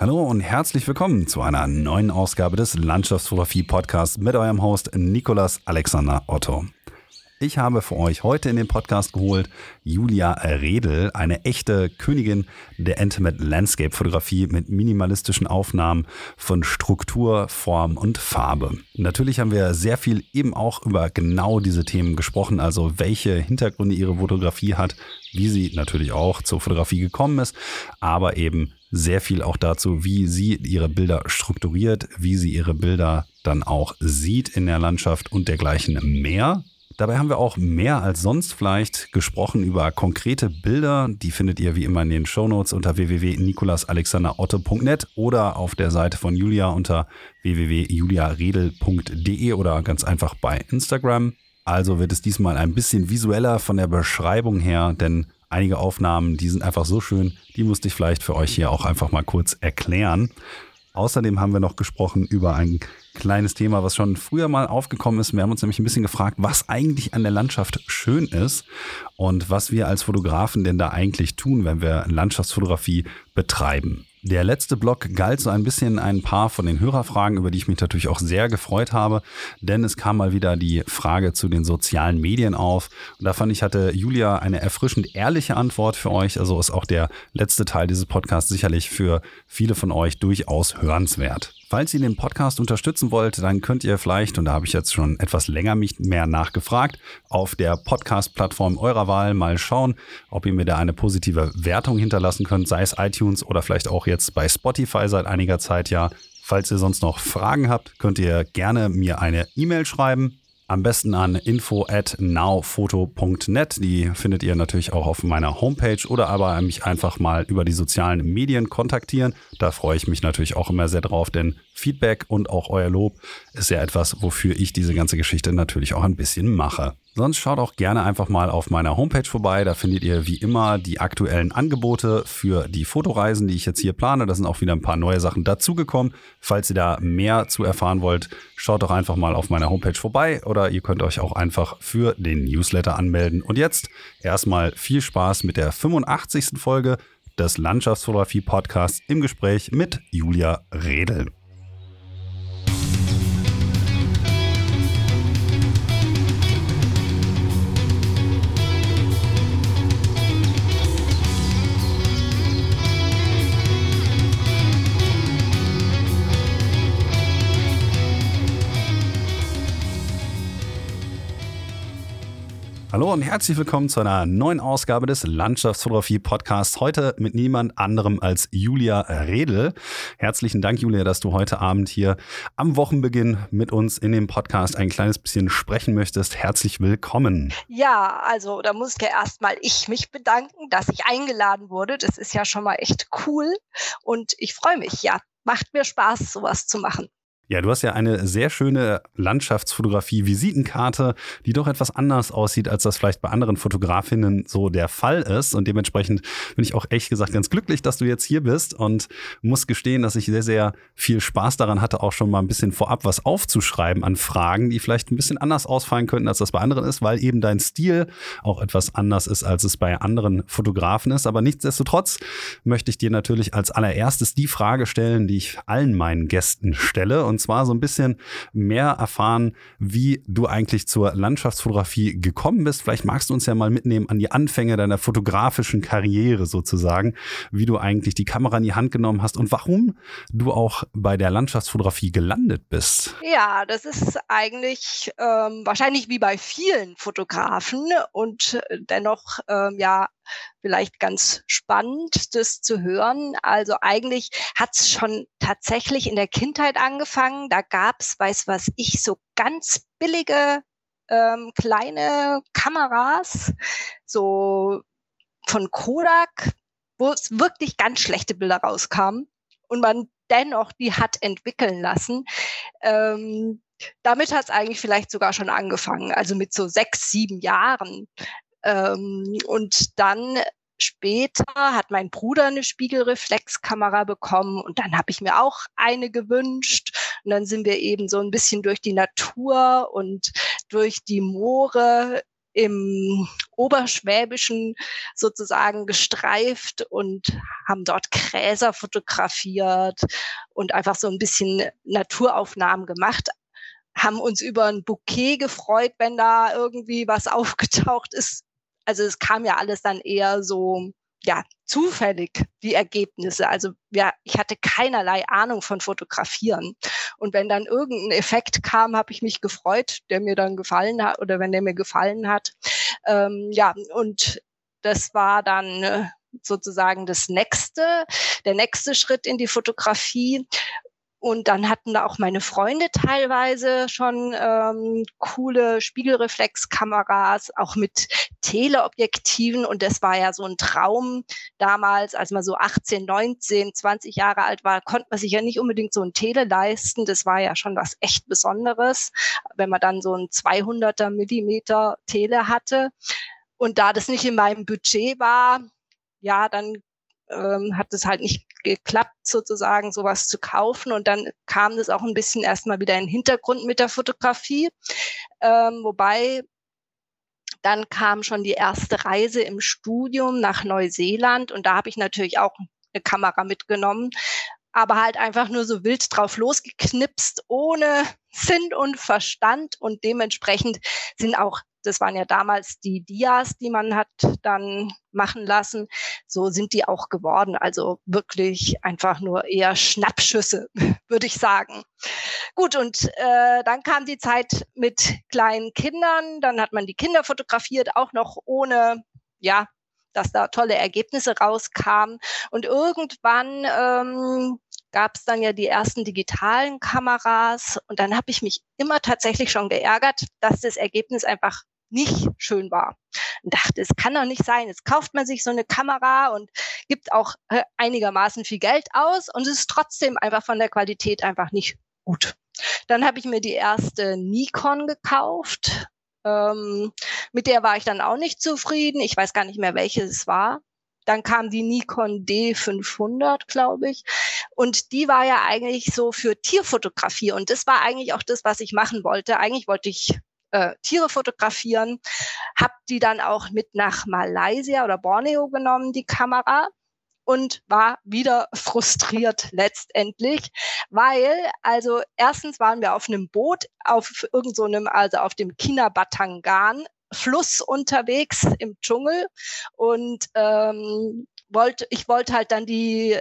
Hallo und herzlich willkommen zu einer neuen Ausgabe des Landschaftsfotografie Podcasts mit eurem Host Nikolas Alexander Otto. Ich habe für euch heute in den Podcast geholt Julia Redel, eine echte Königin der Intimate Landscape Fotografie mit minimalistischen Aufnahmen von Struktur, Form und Farbe. Natürlich haben wir sehr viel eben auch über genau diese Themen gesprochen, also welche Hintergründe ihre Fotografie hat, wie sie natürlich auch zur Fotografie gekommen ist, aber eben sehr viel auch dazu, wie sie ihre Bilder strukturiert, wie sie ihre Bilder dann auch sieht in der Landschaft und dergleichen mehr. Dabei haben wir auch mehr als sonst vielleicht gesprochen über konkrete Bilder. Die findet ihr wie immer in den Shownotes unter www.nikolasalexanderotto.net oder auf der Seite von Julia unter www.juliaredel.de oder ganz einfach bei Instagram. Also wird es diesmal ein bisschen visueller von der Beschreibung her, denn einige Aufnahmen, die sind einfach so schön, die musste ich vielleicht für euch hier auch einfach mal kurz erklären. Außerdem haben wir noch gesprochen über ein kleines Thema, was schon früher mal aufgekommen ist. Wir haben uns nämlich ein bisschen gefragt, was eigentlich an der Landschaft schön ist und was wir als Fotografen denn da eigentlich tun, wenn wir Landschaftsfotografie betreiben. Der letzte Blog galt so ein bisschen ein paar von den Hörerfragen, über die ich mich natürlich auch sehr gefreut habe, denn es kam mal wieder die Frage zu den sozialen Medien auf. Und da fand ich, hatte Julia eine erfrischend ehrliche Antwort für euch. Also ist auch der letzte Teil dieses Podcasts sicherlich für viele von euch durchaus hörenswert. Falls ihr den Podcast unterstützen wollt, dann könnt ihr vielleicht, und da habe ich jetzt schon etwas länger mich mehr nachgefragt, auf der Podcast-Plattform eurer Wahl mal schauen, ob ihr mir da eine positive Wertung hinterlassen könnt, sei es iTunes oder vielleicht auch jetzt bei Spotify seit einiger Zeit ja. Falls ihr sonst noch Fragen habt, könnt ihr gerne mir eine E-Mail schreiben. Am besten an info at nowphoto.net. Die findet ihr natürlich auch auf meiner Homepage oder aber mich einfach mal über die sozialen Medien kontaktieren. Da freue ich mich natürlich auch immer sehr drauf, denn Feedback und auch euer Lob ist ja etwas, wofür ich diese ganze Geschichte natürlich auch ein bisschen mache. Sonst schaut auch gerne einfach mal auf meiner Homepage vorbei. Da findet ihr wie immer die aktuellen Angebote für die Fotoreisen, die ich jetzt hier plane. Da sind auch wieder ein paar neue Sachen dazugekommen. Falls ihr da mehr zu erfahren wollt, schaut doch einfach mal auf meiner Homepage vorbei oder ihr könnt euch auch einfach für den Newsletter anmelden. Und jetzt erstmal viel Spaß mit der 85. Folge des Landschaftsfotografie Podcasts im Gespräch mit Julia Redel. Hallo und herzlich willkommen zu einer neuen Ausgabe des Landschaftsfotografie Podcasts. Heute mit niemand anderem als Julia Redel. Herzlichen Dank, Julia, dass du heute Abend hier am Wochenbeginn mit uns in dem Podcast ein kleines bisschen sprechen möchtest. Herzlich willkommen. Ja, also da muss ja erstmal ich mich bedanken, dass ich eingeladen wurde. Das ist ja schon mal echt cool und ich freue mich. Ja, macht mir Spaß, sowas zu machen. Ja, du hast ja eine sehr schöne Landschaftsfotografie-Visitenkarte, die doch etwas anders aussieht, als das vielleicht bei anderen Fotografinnen so der Fall ist. Und dementsprechend bin ich auch echt gesagt ganz glücklich, dass du jetzt hier bist und muss gestehen, dass ich sehr, sehr viel Spaß daran hatte, auch schon mal ein bisschen vorab was aufzuschreiben an Fragen, die vielleicht ein bisschen anders ausfallen könnten, als das bei anderen ist, weil eben dein Stil auch etwas anders ist, als es bei anderen Fotografen ist. Aber nichtsdestotrotz möchte ich dir natürlich als allererstes die Frage stellen, die ich allen meinen Gästen stelle. Und zwar so ein bisschen mehr erfahren, wie du eigentlich zur Landschaftsfotografie gekommen bist. Vielleicht magst du uns ja mal mitnehmen an die Anfänge deiner fotografischen Karriere sozusagen, wie du eigentlich die Kamera in die Hand genommen hast und warum du auch bei der Landschaftsfotografie gelandet bist. Ja, das ist eigentlich ähm, wahrscheinlich wie bei vielen Fotografen und dennoch ähm, ja vielleicht ganz spannend, das zu hören. Also eigentlich hat es schon tatsächlich in der Kindheit angefangen. Da gab es, weiß was ich, so ganz billige ähm, kleine Kameras, so von Kodak, wo es wirklich ganz schlechte Bilder rauskamen und man dennoch die hat entwickeln lassen. Ähm, damit hat es eigentlich vielleicht sogar schon angefangen, also mit so sechs, sieben Jahren. Ähm, und dann später hat mein Bruder eine Spiegelreflexkamera bekommen und dann habe ich mir auch eine gewünscht. Und dann sind wir eben so ein bisschen durch die Natur und durch die Moore im Oberschwäbischen sozusagen gestreift und haben dort Gräser fotografiert und einfach so ein bisschen Naturaufnahmen gemacht haben uns über ein Bouquet gefreut, wenn da irgendwie was aufgetaucht ist. Also es kam ja alles dann eher so ja, zufällig die Ergebnisse. Also ja, ich hatte keinerlei Ahnung von Fotografieren. Und wenn dann irgendein Effekt kam, habe ich mich gefreut, der mir dann gefallen hat oder wenn der mir gefallen hat. Ähm, ja, und das war dann äh, sozusagen das nächste, der nächste Schritt in die Fotografie. Und dann hatten da auch meine Freunde teilweise schon ähm, coole Spiegelreflexkameras, auch mit Teleobjektiven. Und das war ja so ein Traum damals, als man so 18, 19, 20 Jahre alt war, konnte man sich ja nicht unbedingt so ein Tele leisten. Das war ja schon was echt Besonderes, wenn man dann so ein 200er Millimeter Tele hatte. Und da das nicht in meinem Budget war, ja, dann ähm, hat es halt nicht geklappt, sozusagen sowas zu kaufen. Und dann kam das auch ein bisschen erstmal wieder in den Hintergrund mit der Fotografie. Ähm, wobei dann kam schon die erste Reise im Studium nach Neuseeland und da habe ich natürlich auch eine Kamera mitgenommen, aber halt einfach nur so wild drauf losgeknipst, ohne Sinn und Verstand und dementsprechend sind auch das waren ja damals die Dias, die man hat dann machen lassen. So sind die auch geworden. Also wirklich einfach nur eher Schnappschüsse, würde ich sagen. Gut, und äh, dann kam die Zeit mit kleinen Kindern. Dann hat man die Kinder fotografiert, auch noch ohne, ja, dass da tolle Ergebnisse rauskamen. Und irgendwann ähm, gab es dann ja die ersten digitalen Kameras und dann habe ich mich immer tatsächlich schon geärgert, dass das Ergebnis einfach nicht schön war. Und dachte, es kann doch nicht sein. Jetzt kauft man sich so eine Kamera und gibt auch äh, einigermaßen viel Geld aus und es ist trotzdem einfach von der Qualität einfach nicht gut. Dann habe ich mir die erste Nikon gekauft. Ähm, mit der war ich dann auch nicht zufrieden. Ich weiß gar nicht mehr, welche es war. Dann kam die Nikon D500, glaube ich. Und die war ja eigentlich so für Tierfotografie. Und das war eigentlich auch das, was ich machen wollte. Eigentlich wollte ich äh, Tiere fotografieren, habe die dann auch mit nach Malaysia oder Borneo genommen, die Kamera und war wieder frustriert letztendlich, weil also erstens waren wir auf einem Boot auf irgendeinem so also auf dem Kinabatangan Fluss unterwegs im Dschungel und ähm, wollte ich wollte halt dann die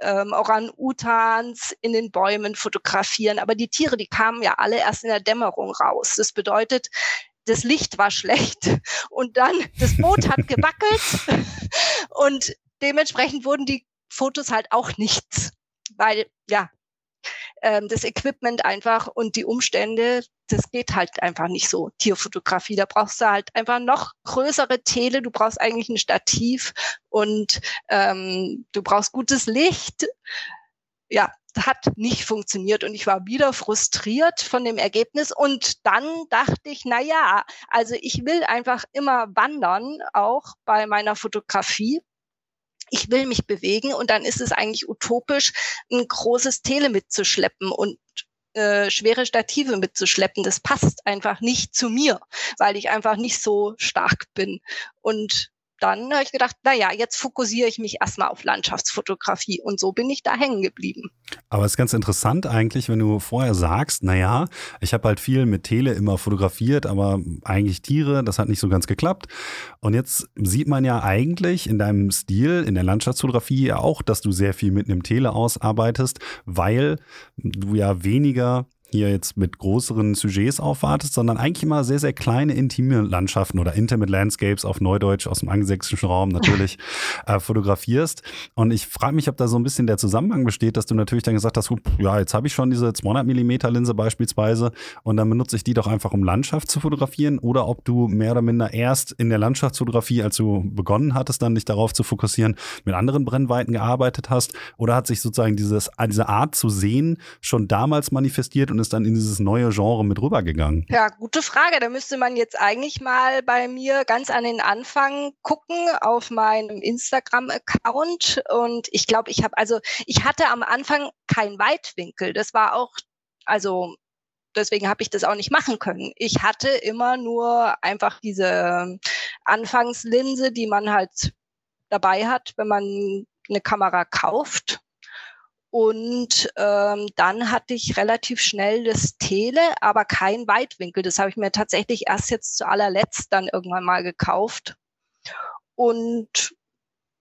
ähm, Orang-Utans in den Bäumen fotografieren. Aber die Tiere, die kamen ja alle erst in der Dämmerung raus. Das bedeutet, das Licht war schlecht und dann das Boot hat gewackelt und dementsprechend wurden die Fotos halt auch nichts, weil ja ähm, das Equipment einfach und die Umstände, das geht halt einfach nicht so. Tierfotografie, da brauchst du halt einfach noch größere Tele, du brauchst eigentlich ein Stativ und ähm, du brauchst gutes Licht. Ja, hat nicht funktioniert und ich war wieder frustriert von dem Ergebnis und dann dachte ich, na ja, also ich will einfach immer wandern, auch bei meiner Fotografie ich will mich bewegen und dann ist es eigentlich utopisch, ein großes Tele mitzuschleppen und äh, schwere Stative mitzuschleppen. Das passt einfach nicht zu mir, weil ich einfach nicht so stark bin. Und dann habe ich gedacht, na ja, jetzt fokussiere ich mich erstmal auf Landschaftsfotografie und so bin ich da hängen geblieben. Aber es ist ganz interessant eigentlich, wenn du vorher sagst, na ja, ich habe halt viel mit Tele immer fotografiert, aber eigentlich Tiere, das hat nicht so ganz geklappt. Und jetzt sieht man ja eigentlich in deinem Stil, in der Landschaftsfotografie auch, dass du sehr viel mit einem Tele ausarbeitest, weil du ja weniger hier jetzt mit größeren Sujets aufwartest, sondern eigentlich immer sehr, sehr kleine, intime Landschaften oder Intimate Landscapes auf Neudeutsch aus dem angelsächsischen Raum natürlich äh, fotografierst. Und ich frage mich, ob da so ein bisschen der Zusammenhang besteht, dass du natürlich dann gesagt hast, ja, jetzt habe ich schon diese 200 Millimeter Linse beispielsweise und dann benutze ich die doch einfach, um Landschaft zu fotografieren oder ob du mehr oder minder erst in der Landschaftsfotografie, als du begonnen hattest, dann dich darauf zu fokussieren, mit anderen Brennweiten gearbeitet hast oder hat sich sozusagen dieses, diese Art zu sehen schon damals manifestiert und ist dann in dieses neue Genre mit rübergegangen? Ja, gute Frage. Da müsste man jetzt eigentlich mal bei mir ganz an den Anfang gucken auf meinem Instagram-Account. Und ich glaube, ich habe also, ich hatte am Anfang kein Weitwinkel. Das war auch, also deswegen habe ich das auch nicht machen können. Ich hatte immer nur einfach diese Anfangslinse, die man halt dabei hat, wenn man eine Kamera kauft. Und ähm, dann hatte ich relativ schnell das Tele, aber kein Weitwinkel. Das habe ich mir tatsächlich erst jetzt zu allerletzt dann irgendwann mal gekauft. Und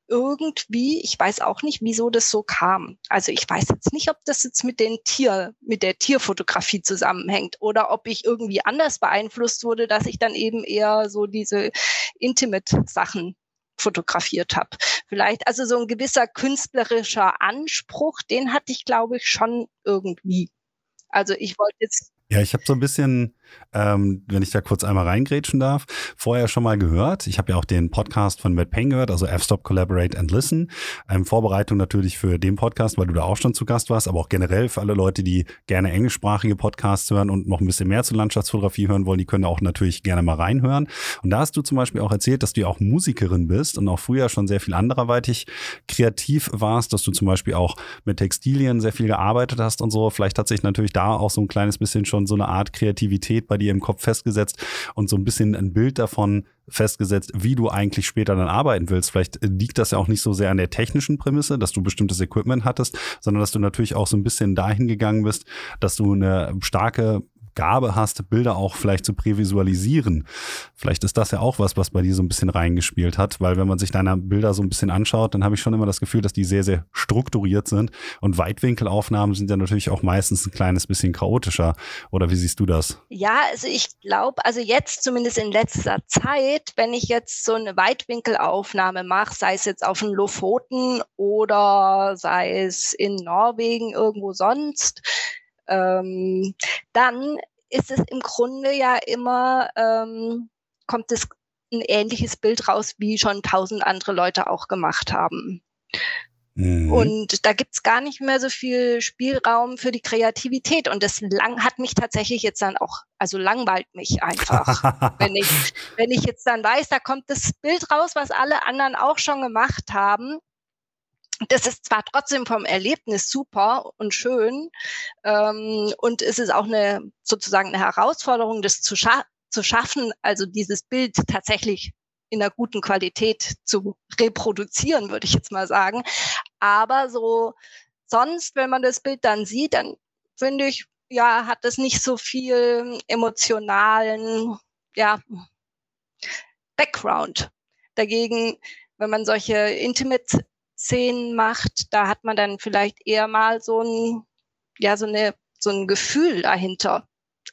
irgendwie, ich weiß auch nicht, wieso das so kam. Also ich weiß jetzt nicht, ob das jetzt mit den Tier, mit der Tierfotografie zusammenhängt oder ob ich irgendwie anders beeinflusst wurde, dass ich dann eben eher so diese Intimate-Sachen fotografiert habe. Vielleicht also so ein gewisser künstlerischer Anspruch, den hatte ich, glaube ich, schon irgendwie. Also ich wollte jetzt ja, ich habe so ein bisschen, ähm, wenn ich da kurz einmal reingrätschen darf, vorher schon mal gehört. Ich habe ja auch den Podcast von Matt Payne gehört, also F-Stop, Collaborate and Listen. Ähm, Vorbereitung natürlich für den Podcast, weil du da auch schon zu Gast warst, aber auch generell für alle Leute, die gerne englischsprachige Podcasts hören und noch ein bisschen mehr zur Landschaftsfotografie hören wollen, die können auch natürlich gerne mal reinhören. Und da hast du zum Beispiel auch erzählt, dass du ja auch Musikerin bist und auch früher schon sehr viel anderweitig kreativ warst, dass du zum Beispiel auch mit Textilien sehr viel gearbeitet hast und so. Vielleicht hat sich natürlich da auch so ein kleines bisschen schon schon so eine Art Kreativität bei dir im Kopf festgesetzt und so ein bisschen ein Bild davon festgesetzt, wie du eigentlich später dann arbeiten willst. Vielleicht liegt das ja auch nicht so sehr an der technischen Prämisse, dass du bestimmtes Equipment hattest, sondern dass du natürlich auch so ein bisschen dahin gegangen bist, dass du eine starke Gabe hast, Bilder auch vielleicht zu prävisualisieren. Vielleicht ist das ja auch was, was bei dir so ein bisschen reingespielt hat, weil wenn man sich deine Bilder so ein bisschen anschaut, dann habe ich schon immer das Gefühl, dass die sehr, sehr strukturiert sind und Weitwinkelaufnahmen sind ja natürlich auch meistens ein kleines bisschen chaotischer. Oder wie siehst du das? Ja, also ich glaube, also jetzt zumindest in letzter Zeit, wenn ich jetzt so eine Weitwinkelaufnahme mache, sei es jetzt auf den Lofoten oder sei es in Norwegen irgendwo sonst, ähm, dann ist es im Grunde ja immer, ähm, kommt es ein ähnliches Bild raus, wie schon tausend andere Leute auch gemacht haben. Mhm. Und da gibt's gar nicht mehr so viel Spielraum für die Kreativität. Und das lang, hat mich tatsächlich jetzt dann auch, also langweilt mich einfach. wenn, ich, wenn ich jetzt dann weiß, da kommt das Bild raus, was alle anderen auch schon gemacht haben das ist zwar trotzdem vom Erlebnis super und schön ähm, und es ist auch eine sozusagen eine Herausforderung, das zu, scha zu schaffen, also dieses Bild tatsächlich in einer guten Qualität zu reproduzieren, würde ich jetzt mal sagen. Aber so sonst, wenn man das Bild dann sieht, dann finde ich, ja, hat es nicht so viel emotionalen, ja, Background. Dagegen, wenn man solche Intimate Szenen macht, da hat man dann vielleicht eher mal so ein, ja, so eine, so ein Gefühl dahinter.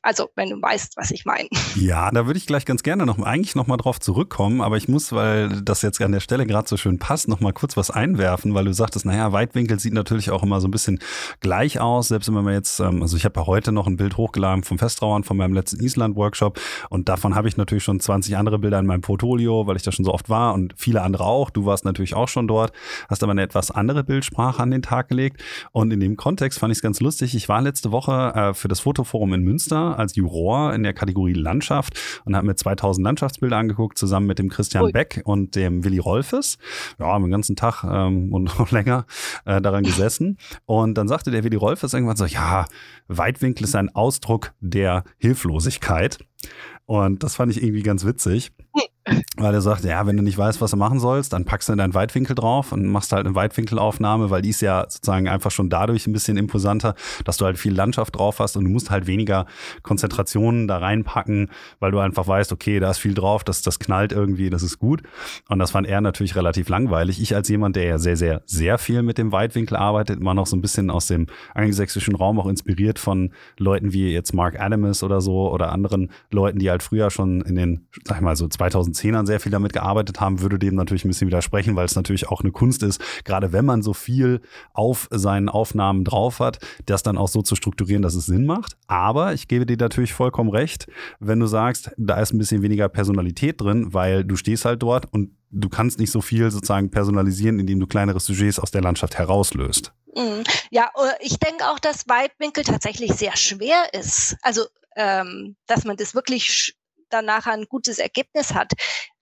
Also, wenn du weißt, was ich meine. Ja, da würde ich gleich ganz gerne noch eigentlich noch mal drauf zurückkommen, aber ich muss, weil das jetzt an der Stelle gerade so schön passt, noch mal kurz was einwerfen, weil du sagtest, naja, Weitwinkel sieht natürlich auch immer so ein bisschen gleich aus, selbst wenn man jetzt, ähm, also ich habe ja heute noch ein Bild hochgeladen vom Festrauern von meinem letzten Island-Workshop und davon habe ich natürlich schon 20 andere Bilder in meinem Portfolio, weil ich da schon so oft war und viele andere auch. Du warst natürlich auch schon dort, hast aber eine etwas andere Bildsprache an den Tag gelegt und in dem Kontext fand ich es ganz lustig. Ich war letzte Woche äh, für das Fotoforum in Münster als Juror in der Kategorie Landschaft und habe mir 2000 Landschaftsbilder angeguckt, zusammen mit dem Christian Ui. Beck und dem Willi Rolfes. Ja, haben den ganzen Tag ähm, und noch länger äh, daran gesessen. Und dann sagte der Willi Rolfes irgendwann so, ja, Weitwinkel ist ein Ausdruck der Hilflosigkeit. Und das fand ich irgendwie ganz witzig. Weil er sagt, ja, wenn du nicht weißt, was du machen sollst, dann packst du deinen Weitwinkel drauf und machst halt eine Weitwinkelaufnahme, weil die ist ja sozusagen einfach schon dadurch ein bisschen imposanter, dass du halt viel Landschaft drauf hast und du musst halt weniger Konzentrationen da reinpacken, weil du einfach weißt, okay, da ist viel drauf, das, das knallt irgendwie, das ist gut. Und das fand er natürlich relativ langweilig. Ich als jemand, der ja sehr, sehr, sehr viel mit dem Weitwinkel arbeitet, immer noch so ein bisschen aus dem angelsächsischen Raum auch inspiriert von Leuten wie jetzt Mark Adamus oder so oder anderen Leuten, die halt früher schon in den, sag ich mal, so 2010ern sehr viel damit gearbeitet haben, würde dem natürlich ein bisschen widersprechen, weil es natürlich auch eine Kunst ist, gerade wenn man so viel auf seinen Aufnahmen drauf hat, das dann auch so zu strukturieren, dass es Sinn macht. Aber ich gebe dir natürlich vollkommen recht, wenn du sagst, da ist ein bisschen weniger Personalität drin, weil du stehst halt dort und du kannst nicht so viel sozusagen personalisieren, indem du kleinere Sujets aus der Landschaft herauslöst. Mhm. Ja, äh, ich denke auch, dass Weitwinkel tatsächlich sehr schwer ist. Also, ähm, dass man das wirklich danach ein gutes Ergebnis hat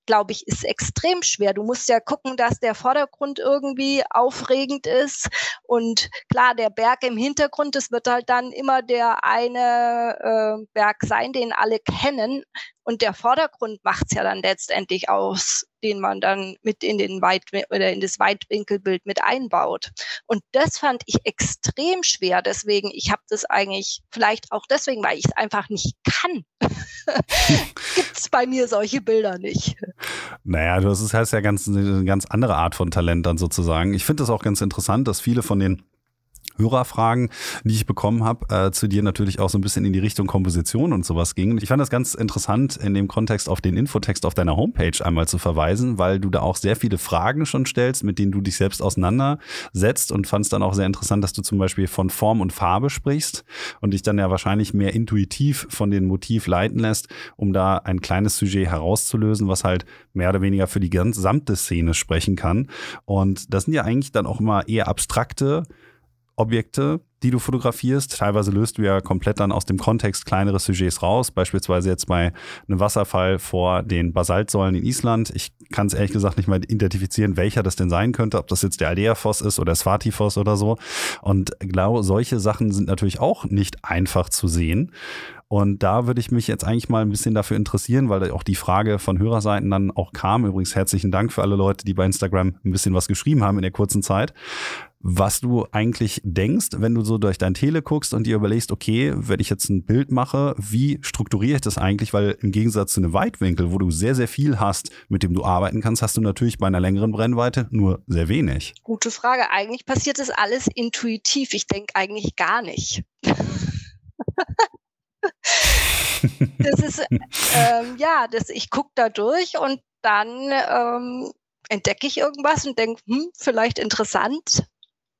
glaube ich, ist extrem schwer. Du musst ja gucken, dass der Vordergrund irgendwie aufregend ist. Und klar, der Berg im Hintergrund, das wird halt dann immer der eine äh, Berg sein, den alle kennen. Und der Vordergrund macht's ja dann letztendlich aus, den man dann mit in den Weit oder in das Weitwinkelbild mit einbaut. Und das fand ich extrem schwer. Deswegen, ich habe das eigentlich vielleicht auch deswegen, weil ich es einfach nicht kann. Gibt's bei mir solche Bilder nicht. Naja, das heißt ja ganz, eine ganz andere Art von Talent dann sozusagen. Ich finde das auch ganz interessant, dass viele von den Hörerfragen, die ich bekommen habe, äh, zu dir natürlich auch so ein bisschen in die Richtung Komposition und sowas ging. Ich fand das ganz interessant, in dem Kontext auf den Infotext auf deiner Homepage einmal zu verweisen, weil du da auch sehr viele Fragen schon stellst, mit denen du dich selbst auseinandersetzt und fand es dann auch sehr interessant, dass du zum Beispiel von Form und Farbe sprichst und dich dann ja wahrscheinlich mehr intuitiv von dem Motiv leiten lässt, um da ein kleines Sujet herauszulösen, was halt mehr oder weniger für die gesamte Szene sprechen kann. Und das sind ja eigentlich dann auch immer eher abstrakte Objekte, die du fotografierst. Teilweise löst du ja komplett dann aus dem Kontext kleinere Sujets raus, beispielsweise jetzt bei einem Wasserfall vor den Basaltsäulen in Island. Ich kann es ehrlich gesagt nicht mal identifizieren, welcher das denn sein könnte, ob das jetzt der Aldea-Foss ist oder Swati-Foss oder so. Und genau solche Sachen sind natürlich auch nicht einfach zu sehen. Und da würde ich mich jetzt eigentlich mal ein bisschen dafür interessieren, weil auch die Frage von Hörerseiten dann auch kam. Übrigens herzlichen Dank für alle Leute, die bei Instagram ein bisschen was geschrieben haben in der kurzen Zeit was du eigentlich denkst, wenn du so durch dein Tele guckst und dir überlegst, okay, wenn ich jetzt ein Bild mache, wie strukturiere ich das eigentlich? Weil im Gegensatz zu einem Weitwinkel, wo du sehr, sehr viel hast, mit dem du arbeiten kannst, hast du natürlich bei einer längeren Brennweite nur sehr wenig. Gute Frage. Eigentlich passiert das alles intuitiv. Ich denke eigentlich gar nicht. das ist, ähm, ja, das, ich gucke da durch und dann ähm, entdecke ich irgendwas und denke, hm, vielleicht interessant.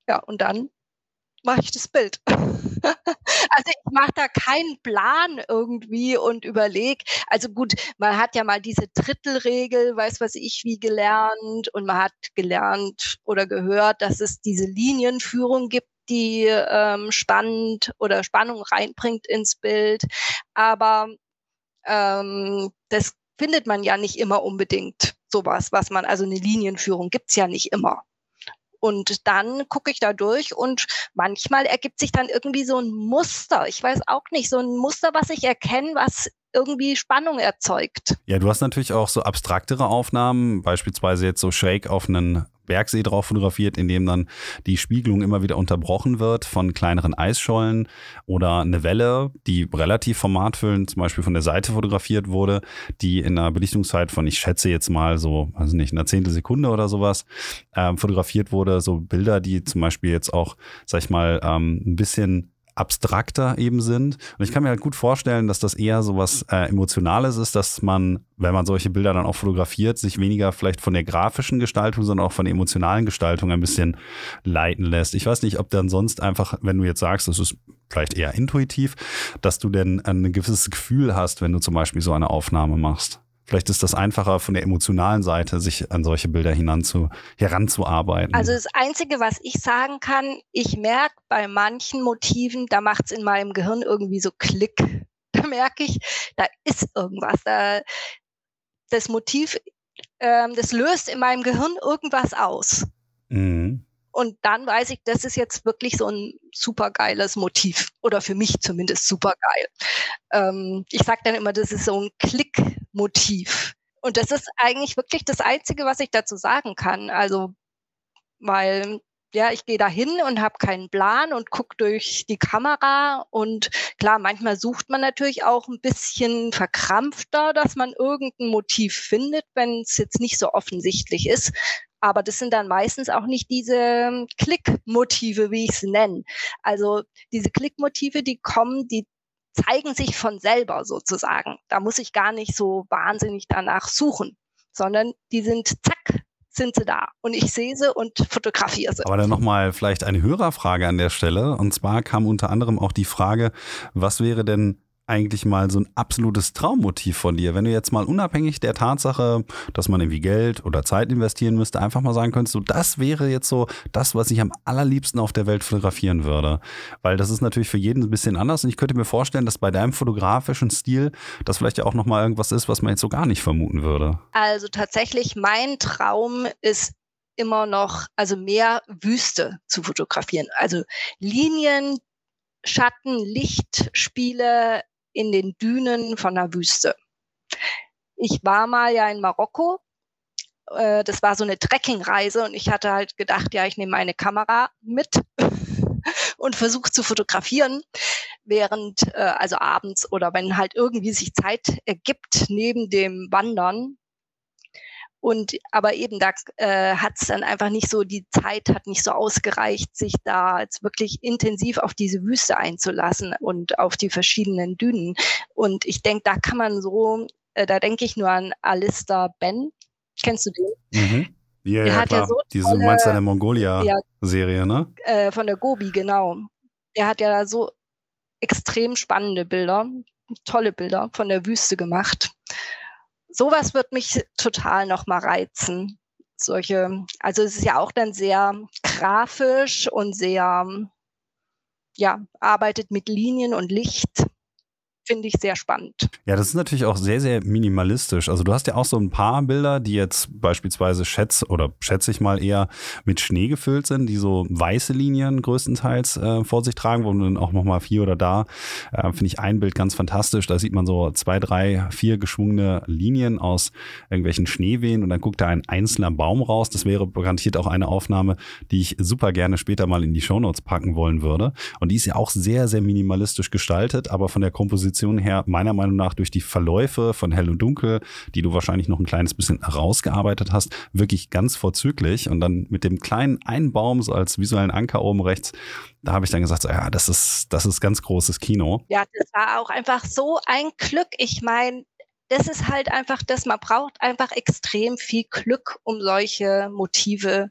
Ja, und dann mache ich das Bild. also ich mache da keinen Plan irgendwie und überlege. Also gut, man hat ja mal diese Drittelregel, weiß was ich wie gelernt und man hat gelernt oder gehört, dass es diese Linienführung gibt, die ähm, spannend oder Spannung reinbringt ins Bild. Aber ähm, das findet man ja nicht immer unbedingt sowas, was man, also eine Linienführung gibt's ja nicht immer. Und dann gucke ich da durch und manchmal ergibt sich dann irgendwie so ein Muster. Ich weiß auch nicht, so ein Muster, was ich erkenne, was irgendwie Spannung erzeugt. Ja, du hast natürlich auch so abstraktere Aufnahmen, beispielsweise jetzt so schräg auf einen Bergsee drauf fotografiert, in dem dann die Spiegelung immer wieder unterbrochen wird von kleineren Eisschollen oder eine Welle, die relativ formatfüllend zum Beispiel von der Seite fotografiert wurde, die in einer Belichtungszeit von, ich schätze jetzt mal so, also nicht, einer Zehntelsekunde oder sowas, äh, fotografiert wurde. So Bilder, die zum Beispiel jetzt auch, sag ich mal, ähm, ein bisschen abstrakter eben sind. Und ich kann mir halt gut vorstellen, dass das eher so was äh, Emotionales ist, dass man, wenn man solche Bilder dann auch fotografiert, sich weniger vielleicht von der grafischen Gestaltung, sondern auch von der emotionalen Gestaltung ein bisschen leiten lässt. Ich weiß nicht, ob dann sonst einfach, wenn du jetzt sagst, das ist vielleicht eher intuitiv, dass du denn ein gewisses Gefühl hast, wenn du zum Beispiel so eine Aufnahme machst. Vielleicht ist das einfacher von der emotionalen Seite, sich an solche Bilder hinanzu, heranzuarbeiten. Also das Einzige, was ich sagen kann, ich merke bei manchen Motiven, da macht es in meinem Gehirn irgendwie so Klick. Da merke ich, da ist irgendwas. Da, das Motiv, ähm, das löst in meinem Gehirn irgendwas aus. Mhm. Und dann weiß ich, das ist jetzt wirklich so ein supergeiles Motiv oder für mich zumindest supergeil. Ähm, ich sage dann immer, das ist so ein Klickmotiv. Und das ist eigentlich wirklich das Einzige, was ich dazu sagen kann. Also, weil ja, ich gehe da hin und habe keinen Plan und gucke durch die Kamera. Und klar, manchmal sucht man natürlich auch ein bisschen verkrampfter, dass man irgendein Motiv findet, wenn es jetzt nicht so offensichtlich ist. Aber das sind dann meistens auch nicht diese ähm, Klickmotive, wie ich es nenne. Also diese Klickmotive, die kommen, die zeigen sich von selber sozusagen. Da muss ich gar nicht so wahnsinnig danach suchen, sondern die sind zack, sind sie da und ich sehe sie und fotografiere sie. Aber dann nochmal vielleicht eine Hörerfrage an der Stelle. Und zwar kam unter anderem auch die Frage, was wäre denn eigentlich mal so ein absolutes Traummotiv von dir? Wenn du jetzt mal unabhängig der Tatsache, dass man irgendwie Geld oder Zeit investieren müsste, einfach mal sagen könntest, so das wäre jetzt so das, was ich am allerliebsten auf der Welt fotografieren würde. Weil das ist natürlich für jeden ein bisschen anders und ich könnte mir vorstellen, dass bei deinem fotografischen Stil das vielleicht ja auch nochmal irgendwas ist, was man jetzt so gar nicht vermuten würde. Also tatsächlich, mein Traum ist immer noch, also mehr Wüste zu fotografieren. Also Linien, Schatten, Lichtspiele in den Dünen von der Wüste. Ich war mal ja in Marokko. Äh, das war so eine Trekkingreise und ich hatte halt gedacht, ja, ich nehme meine Kamera mit und versuche zu fotografieren, während, äh, also abends oder wenn halt irgendwie sich Zeit ergibt neben dem Wandern, und aber eben da äh, hat es dann einfach nicht so, die Zeit hat nicht so ausgereicht, sich da jetzt wirklich intensiv auf diese Wüste einzulassen und auf die verschiedenen Dünen. Und ich denke, da kann man so, äh, da denke ich nur an Alistair Ben. Kennst du den? Mhm. Ja, der ja, hat klar. ja so Diese tolle, du eine Mongolia-Serie, ja, ne? Äh, von der Gobi, genau. Der hat ja da so extrem spannende Bilder, tolle Bilder von der Wüste gemacht sowas wird mich total nochmal reizen. Solche, also es ist ja auch dann sehr grafisch und sehr, ja, arbeitet mit Linien und Licht finde ich sehr spannend. Ja, das ist natürlich auch sehr, sehr minimalistisch. Also du hast ja auch so ein paar Bilder, die jetzt beispielsweise schätze oder schätze ich mal eher mit Schnee gefüllt sind, die so weiße Linien größtenteils äh, vor sich tragen, wo dann auch nochmal vier oder da, äh, finde ich ein Bild ganz fantastisch. Da sieht man so zwei, drei, vier geschwungene Linien aus irgendwelchen Schneewehen und dann guckt da ein einzelner Baum raus. Das wäre garantiert auch eine Aufnahme, die ich super gerne später mal in die Shownotes packen wollen würde. Und die ist ja auch sehr, sehr minimalistisch gestaltet, aber von der Komposition Komposition her meiner Meinung nach durch die Verläufe von Hell und Dunkel, die du wahrscheinlich noch ein kleines bisschen rausgearbeitet hast, wirklich ganz vorzüglich. Und dann mit dem kleinen einen Baum so als visuellen Anker oben rechts, da habe ich dann gesagt, so, ja, das ist, das ist ganz großes Kino. Ja, das war auch einfach so ein Glück. Ich meine, das ist halt einfach das, man braucht einfach extrem viel Glück, um solche Motive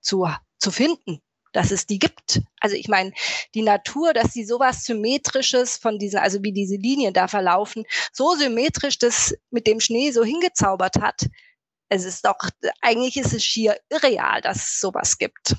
zu, zu finden dass es die gibt. Also ich meine, die Natur, dass sie sowas Symmetrisches von diesen, also wie diese Linien da verlaufen, so symmetrisch das mit dem Schnee so hingezaubert hat. Es ist doch, eigentlich ist es schier irreal, dass es sowas gibt.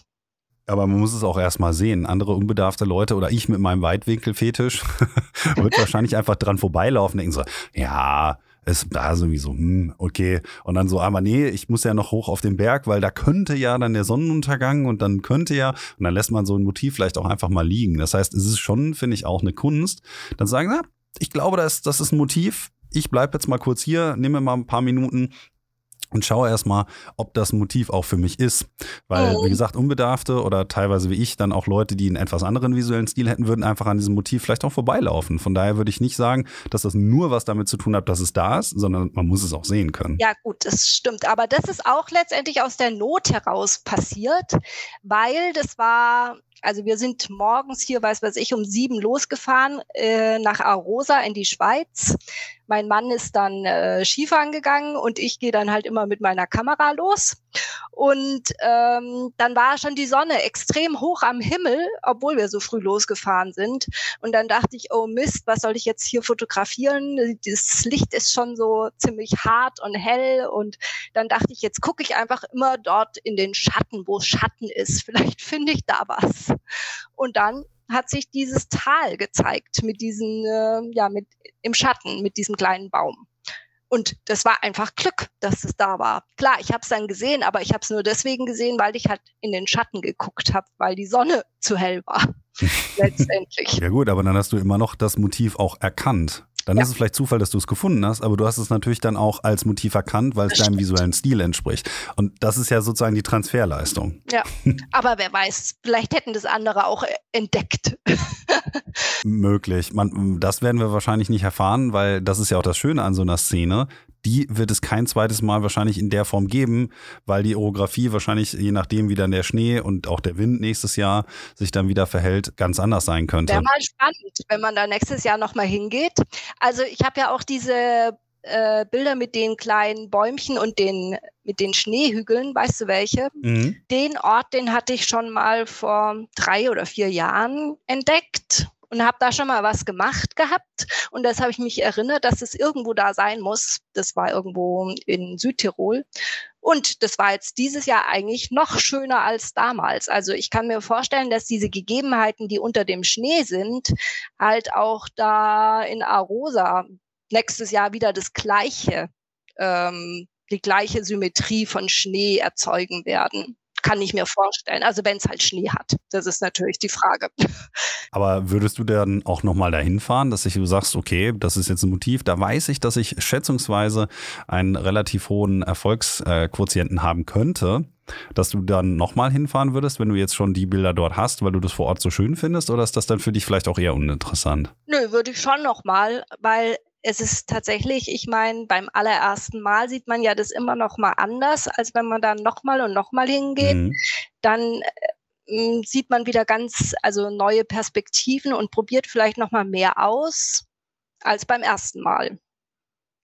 Aber man muss es auch erstmal sehen. Andere unbedarfte Leute oder ich mit meinem Weitwinkelfetisch wird wahrscheinlich einfach dran vorbeilaufen und denken so, ja, es war sowieso, hm, okay. Und dann so, aber nee, ich muss ja noch hoch auf den Berg, weil da könnte ja dann der Sonnenuntergang und dann könnte ja, und dann lässt man so ein Motiv vielleicht auch einfach mal liegen. Das heißt, es ist schon, finde ich, auch eine Kunst. Dann sagen, na, ich glaube, das, das ist ein Motiv. Ich bleibe jetzt mal kurz hier, nehme mal ein paar Minuten, und schaue erstmal, ob das Motiv auch für mich ist. Weil, wie gesagt, Unbedarfte oder teilweise wie ich, dann auch Leute, die einen etwas anderen visuellen Stil hätten, würden einfach an diesem Motiv vielleicht auch vorbeilaufen. Von daher würde ich nicht sagen, dass das nur was damit zu tun hat, dass es da ist, sondern man muss es auch sehen können. Ja, gut, das stimmt. Aber das ist auch letztendlich aus der Not heraus passiert, weil das war also wir sind morgens hier, weiß was ich, um sieben losgefahren äh, nach Arosa in die Schweiz. Mein Mann ist dann äh, Skifahren gegangen und ich gehe dann halt immer mit meiner Kamera los. Und ähm, dann war schon die Sonne extrem hoch am Himmel, obwohl wir so früh losgefahren sind. Und dann dachte ich, oh Mist, was soll ich jetzt hier fotografieren? Das Licht ist schon so ziemlich hart und hell. Und dann dachte ich, jetzt gucke ich einfach immer dort in den Schatten, wo Schatten ist. Vielleicht finde ich da was. Und dann hat sich dieses Tal gezeigt mit diesen, äh, ja, mit im Schatten, mit diesem kleinen Baum. Und das war einfach Glück, dass es da war. Klar, ich habe es dann gesehen, aber ich habe es nur deswegen gesehen, weil ich halt in den Schatten geguckt habe, weil die Sonne zu hell war. letztendlich. Ja gut, aber dann hast du immer noch das Motiv auch erkannt. Dann ja. ist es vielleicht Zufall, dass du es gefunden hast, aber du hast es natürlich dann auch als Motiv erkannt, weil es deinem visuellen Stil entspricht. Und das ist ja sozusagen die Transferleistung. Ja, aber wer weiß, vielleicht hätten das andere auch entdeckt. Möglich. Man, das werden wir wahrscheinlich nicht erfahren, weil das ist ja auch das Schöne an so einer Szene die wird es kein zweites Mal wahrscheinlich in der Form geben, weil die Orografie wahrscheinlich, je nachdem, wie dann der Schnee und auch der Wind nächstes Jahr sich dann wieder verhält, ganz anders sein könnte. Wäre mal spannend, wenn man da nächstes Jahr nochmal hingeht. Also ich habe ja auch diese äh, Bilder mit den kleinen Bäumchen und den mit den Schneehügeln, weißt du welche? Mhm. Den Ort, den hatte ich schon mal vor drei oder vier Jahren entdeckt und habe da schon mal was gemacht gehabt. Und das habe ich mich erinnert, dass es irgendwo da sein muss. Das war irgendwo in Südtirol. Und das war jetzt dieses Jahr eigentlich noch schöner als damals. Also ich kann mir vorstellen, dass diese Gegebenheiten, die unter dem Schnee sind, halt auch da in Arosa nächstes Jahr wieder das gleiche, ähm, die gleiche Symmetrie von Schnee erzeugen werden kann ich mir vorstellen. Also wenn es halt Schnee hat, das ist natürlich die Frage. Aber würdest du dann auch nochmal dahin fahren, dass du sagst, okay, das ist jetzt ein Motiv, da weiß ich, dass ich schätzungsweise einen relativ hohen Erfolgsquotienten haben könnte, dass du dann nochmal hinfahren würdest, wenn du jetzt schon die Bilder dort hast, weil du das vor Ort so schön findest, oder ist das dann für dich vielleicht auch eher uninteressant? Nö, würde ich schon nochmal, weil es ist tatsächlich, ich meine, beim allerersten Mal sieht man ja das immer noch mal anders, als wenn man dann noch mal und noch mal hingeht. Mhm. Dann äh, sieht man wieder ganz, also neue Perspektiven und probiert vielleicht noch mal mehr aus als beim ersten Mal.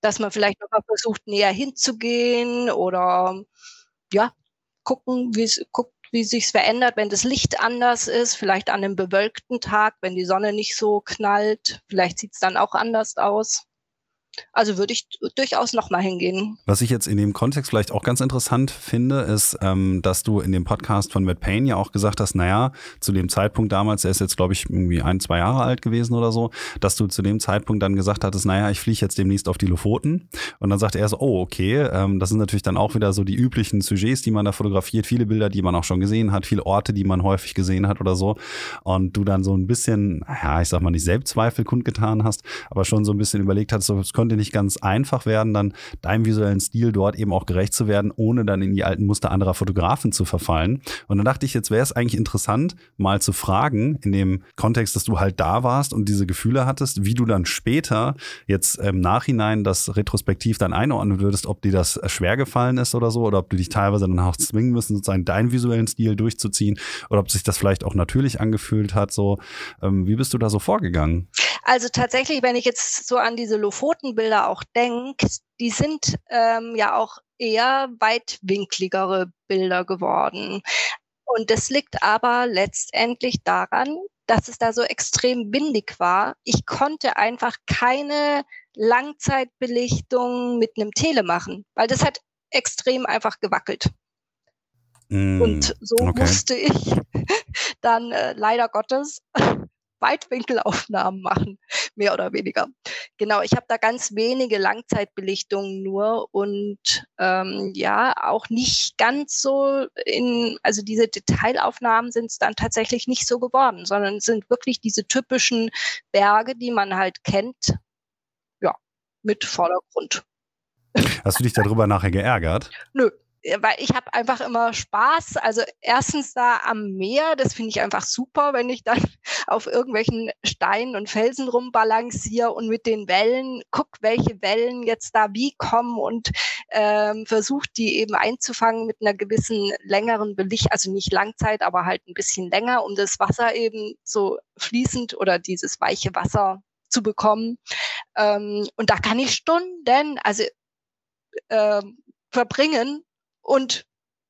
Dass man vielleicht noch mal versucht, näher hinzugehen oder ja, gucken, wie es guckt, wie sich's verändert, wenn das Licht anders ist, vielleicht an einem bewölkten Tag, wenn die Sonne nicht so knallt, vielleicht sieht's dann auch anders aus. Also würde ich durchaus nochmal hingehen. Was ich jetzt in dem Kontext vielleicht auch ganz interessant finde, ist, ähm, dass du in dem Podcast von Matt Payne ja auch gesagt hast, naja, zu dem Zeitpunkt damals, er ist jetzt, glaube ich, irgendwie ein, zwei Jahre alt gewesen oder so, dass du zu dem Zeitpunkt dann gesagt hattest, naja, ich fliege jetzt demnächst auf die Lofoten. Und dann sagte er so, oh, okay, ähm, das sind natürlich dann auch wieder so die üblichen Sujets, die man da fotografiert, viele Bilder, die man auch schon gesehen hat, viele Orte, die man häufig gesehen hat oder so. Und du dann so ein bisschen, ja, ich sag mal nicht Selbstzweifel kundgetan hast, aber schon so ein bisschen überlegt hast, so, es könnte nicht ganz einfach werden, dann deinem visuellen Stil dort eben auch gerecht zu werden, ohne dann in die alten Muster anderer Fotografen zu verfallen. Und dann dachte ich, jetzt wäre es eigentlich interessant, mal zu fragen, in dem Kontext, dass du halt da warst und diese Gefühle hattest, wie du dann später jetzt im Nachhinein das retrospektiv dann einordnen würdest, ob dir das schwer gefallen ist oder so, oder ob du dich teilweise dann auch zwingen müssen, sozusagen deinen visuellen Stil durchzuziehen, oder ob sich das vielleicht auch natürlich angefühlt hat. So, ähm, wie bist du da so vorgegangen? Also tatsächlich, wenn ich jetzt so an diese Lofotenbilder auch denke, die sind ähm, ja auch eher weitwinkligere Bilder geworden. Und das liegt aber letztendlich daran, dass es da so extrem windig war. Ich konnte einfach keine Langzeitbelichtung mit einem Tele machen, weil das hat extrem einfach gewackelt. Mm, und so okay. musste ich dann äh, leider Gottes Weitwinkelaufnahmen machen, mehr oder weniger. Genau, ich habe da ganz wenige Langzeitbelichtungen nur und ähm, ja, auch nicht ganz so in, also diese Detailaufnahmen sind es dann tatsächlich nicht so geworden, sondern sind wirklich diese typischen Berge, die man halt kennt, ja, mit Vordergrund. Hast du dich darüber nachher geärgert? Nö, weil ich habe einfach immer Spaß. Also erstens da am Meer, das finde ich einfach super, wenn ich dann auf irgendwelchen Steinen und Felsen rumbalanciere und mit den Wellen guck, welche Wellen jetzt da wie kommen und ähm, versuche die eben einzufangen mit einer gewissen längeren Belicht, also nicht Langzeit, aber halt ein bisschen länger, um das Wasser eben so fließend oder dieses weiche Wasser zu bekommen. Ähm, und da kann ich Stunden, also äh, verbringen, und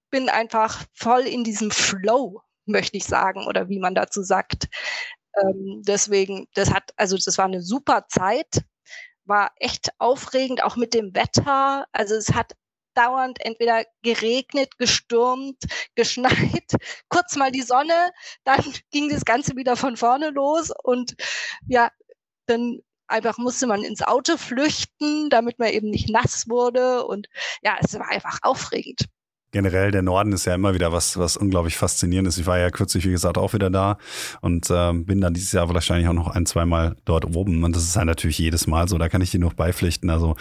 bin einfach voll in diesem Flow, möchte ich sagen, oder wie man dazu sagt. Ähm, deswegen, das hat, also das war eine super Zeit, war echt aufregend, auch mit dem Wetter. Also es hat dauernd entweder geregnet, gestürmt, geschneit, kurz mal die Sonne, dann ging das Ganze wieder von vorne los und ja, dann einfach musste man ins Auto flüchten, damit man eben nicht nass wurde. Und ja, es war einfach aufregend generell der Norden ist ja immer wieder was, was unglaublich faszinierend ist. Ich war ja kürzlich, wie gesagt, auch wieder da und äh, bin dann dieses Jahr wahrscheinlich auch noch ein, zwei Mal dort oben. Und das ist halt natürlich jedes Mal so, da kann ich dir noch beipflichten. Also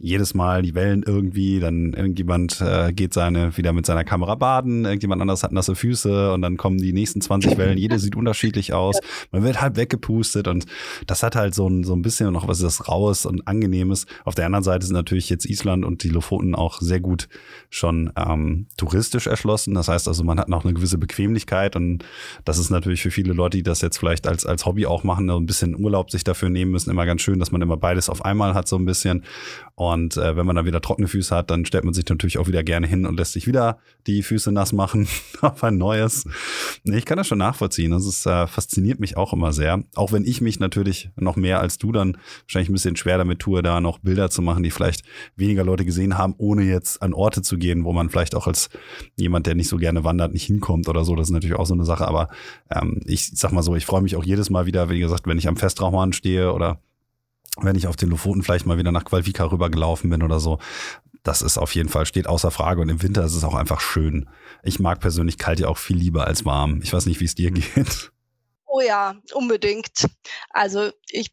jedes Mal die Wellen irgendwie, dann irgendjemand äh, geht seine wieder mit seiner Kamera baden, irgendjemand anderes hat nasse Füße und dann kommen die nächsten 20 Wellen, jede sieht unterschiedlich aus. Man wird halt weggepustet und das hat halt so ein, so ein bisschen noch was das Raues und Angenehmes. Auf der anderen Seite sind natürlich jetzt Island und die Lofoten auch sehr gut schon ähm, touristisch erschlossen. Das heißt also, man hat noch eine gewisse Bequemlichkeit und das ist natürlich für viele Leute, die das jetzt vielleicht als, als Hobby auch machen, ein bisschen Urlaub sich dafür nehmen müssen, immer ganz schön, dass man immer beides auf einmal hat, so ein bisschen. Und äh, wenn man dann wieder trockene Füße hat, dann stellt man sich natürlich auch wieder gerne hin und lässt sich wieder die Füße nass machen auf ein neues. Ich kann das schon nachvollziehen. Das ist, äh, fasziniert mich auch immer sehr. Auch wenn ich mich natürlich noch mehr als du dann wahrscheinlich ein bisschen schwer damit tue, da noch Bilder zu machen, die vielleicht weniger Leute gesehen haben, ohne jetzt an Orte zu gehen, wo man vielleicht auch als jemand, der nicht so gerne wandert, nicht hinkommt oder so. Das ist natürlich auch so eine Sache. Aber ähm, ich sag mal so, ich freue mich auch jedes Mal wieder, wie gesagt, wenn ich am Festrauchmann stehe oder wenn ich auf den Lofoten vielleicht mal wieder nach Qualvika rübergelaufen bin oder so. Das ist auf jeden Fall, steht außer Frage. Und im Winter ist es auch einfach schön. Ich mag persönlich kalt ja auch viel lieber als warm. Ich weiß nicht, wie es dir geht. Oh ja, unbedingt. Also ich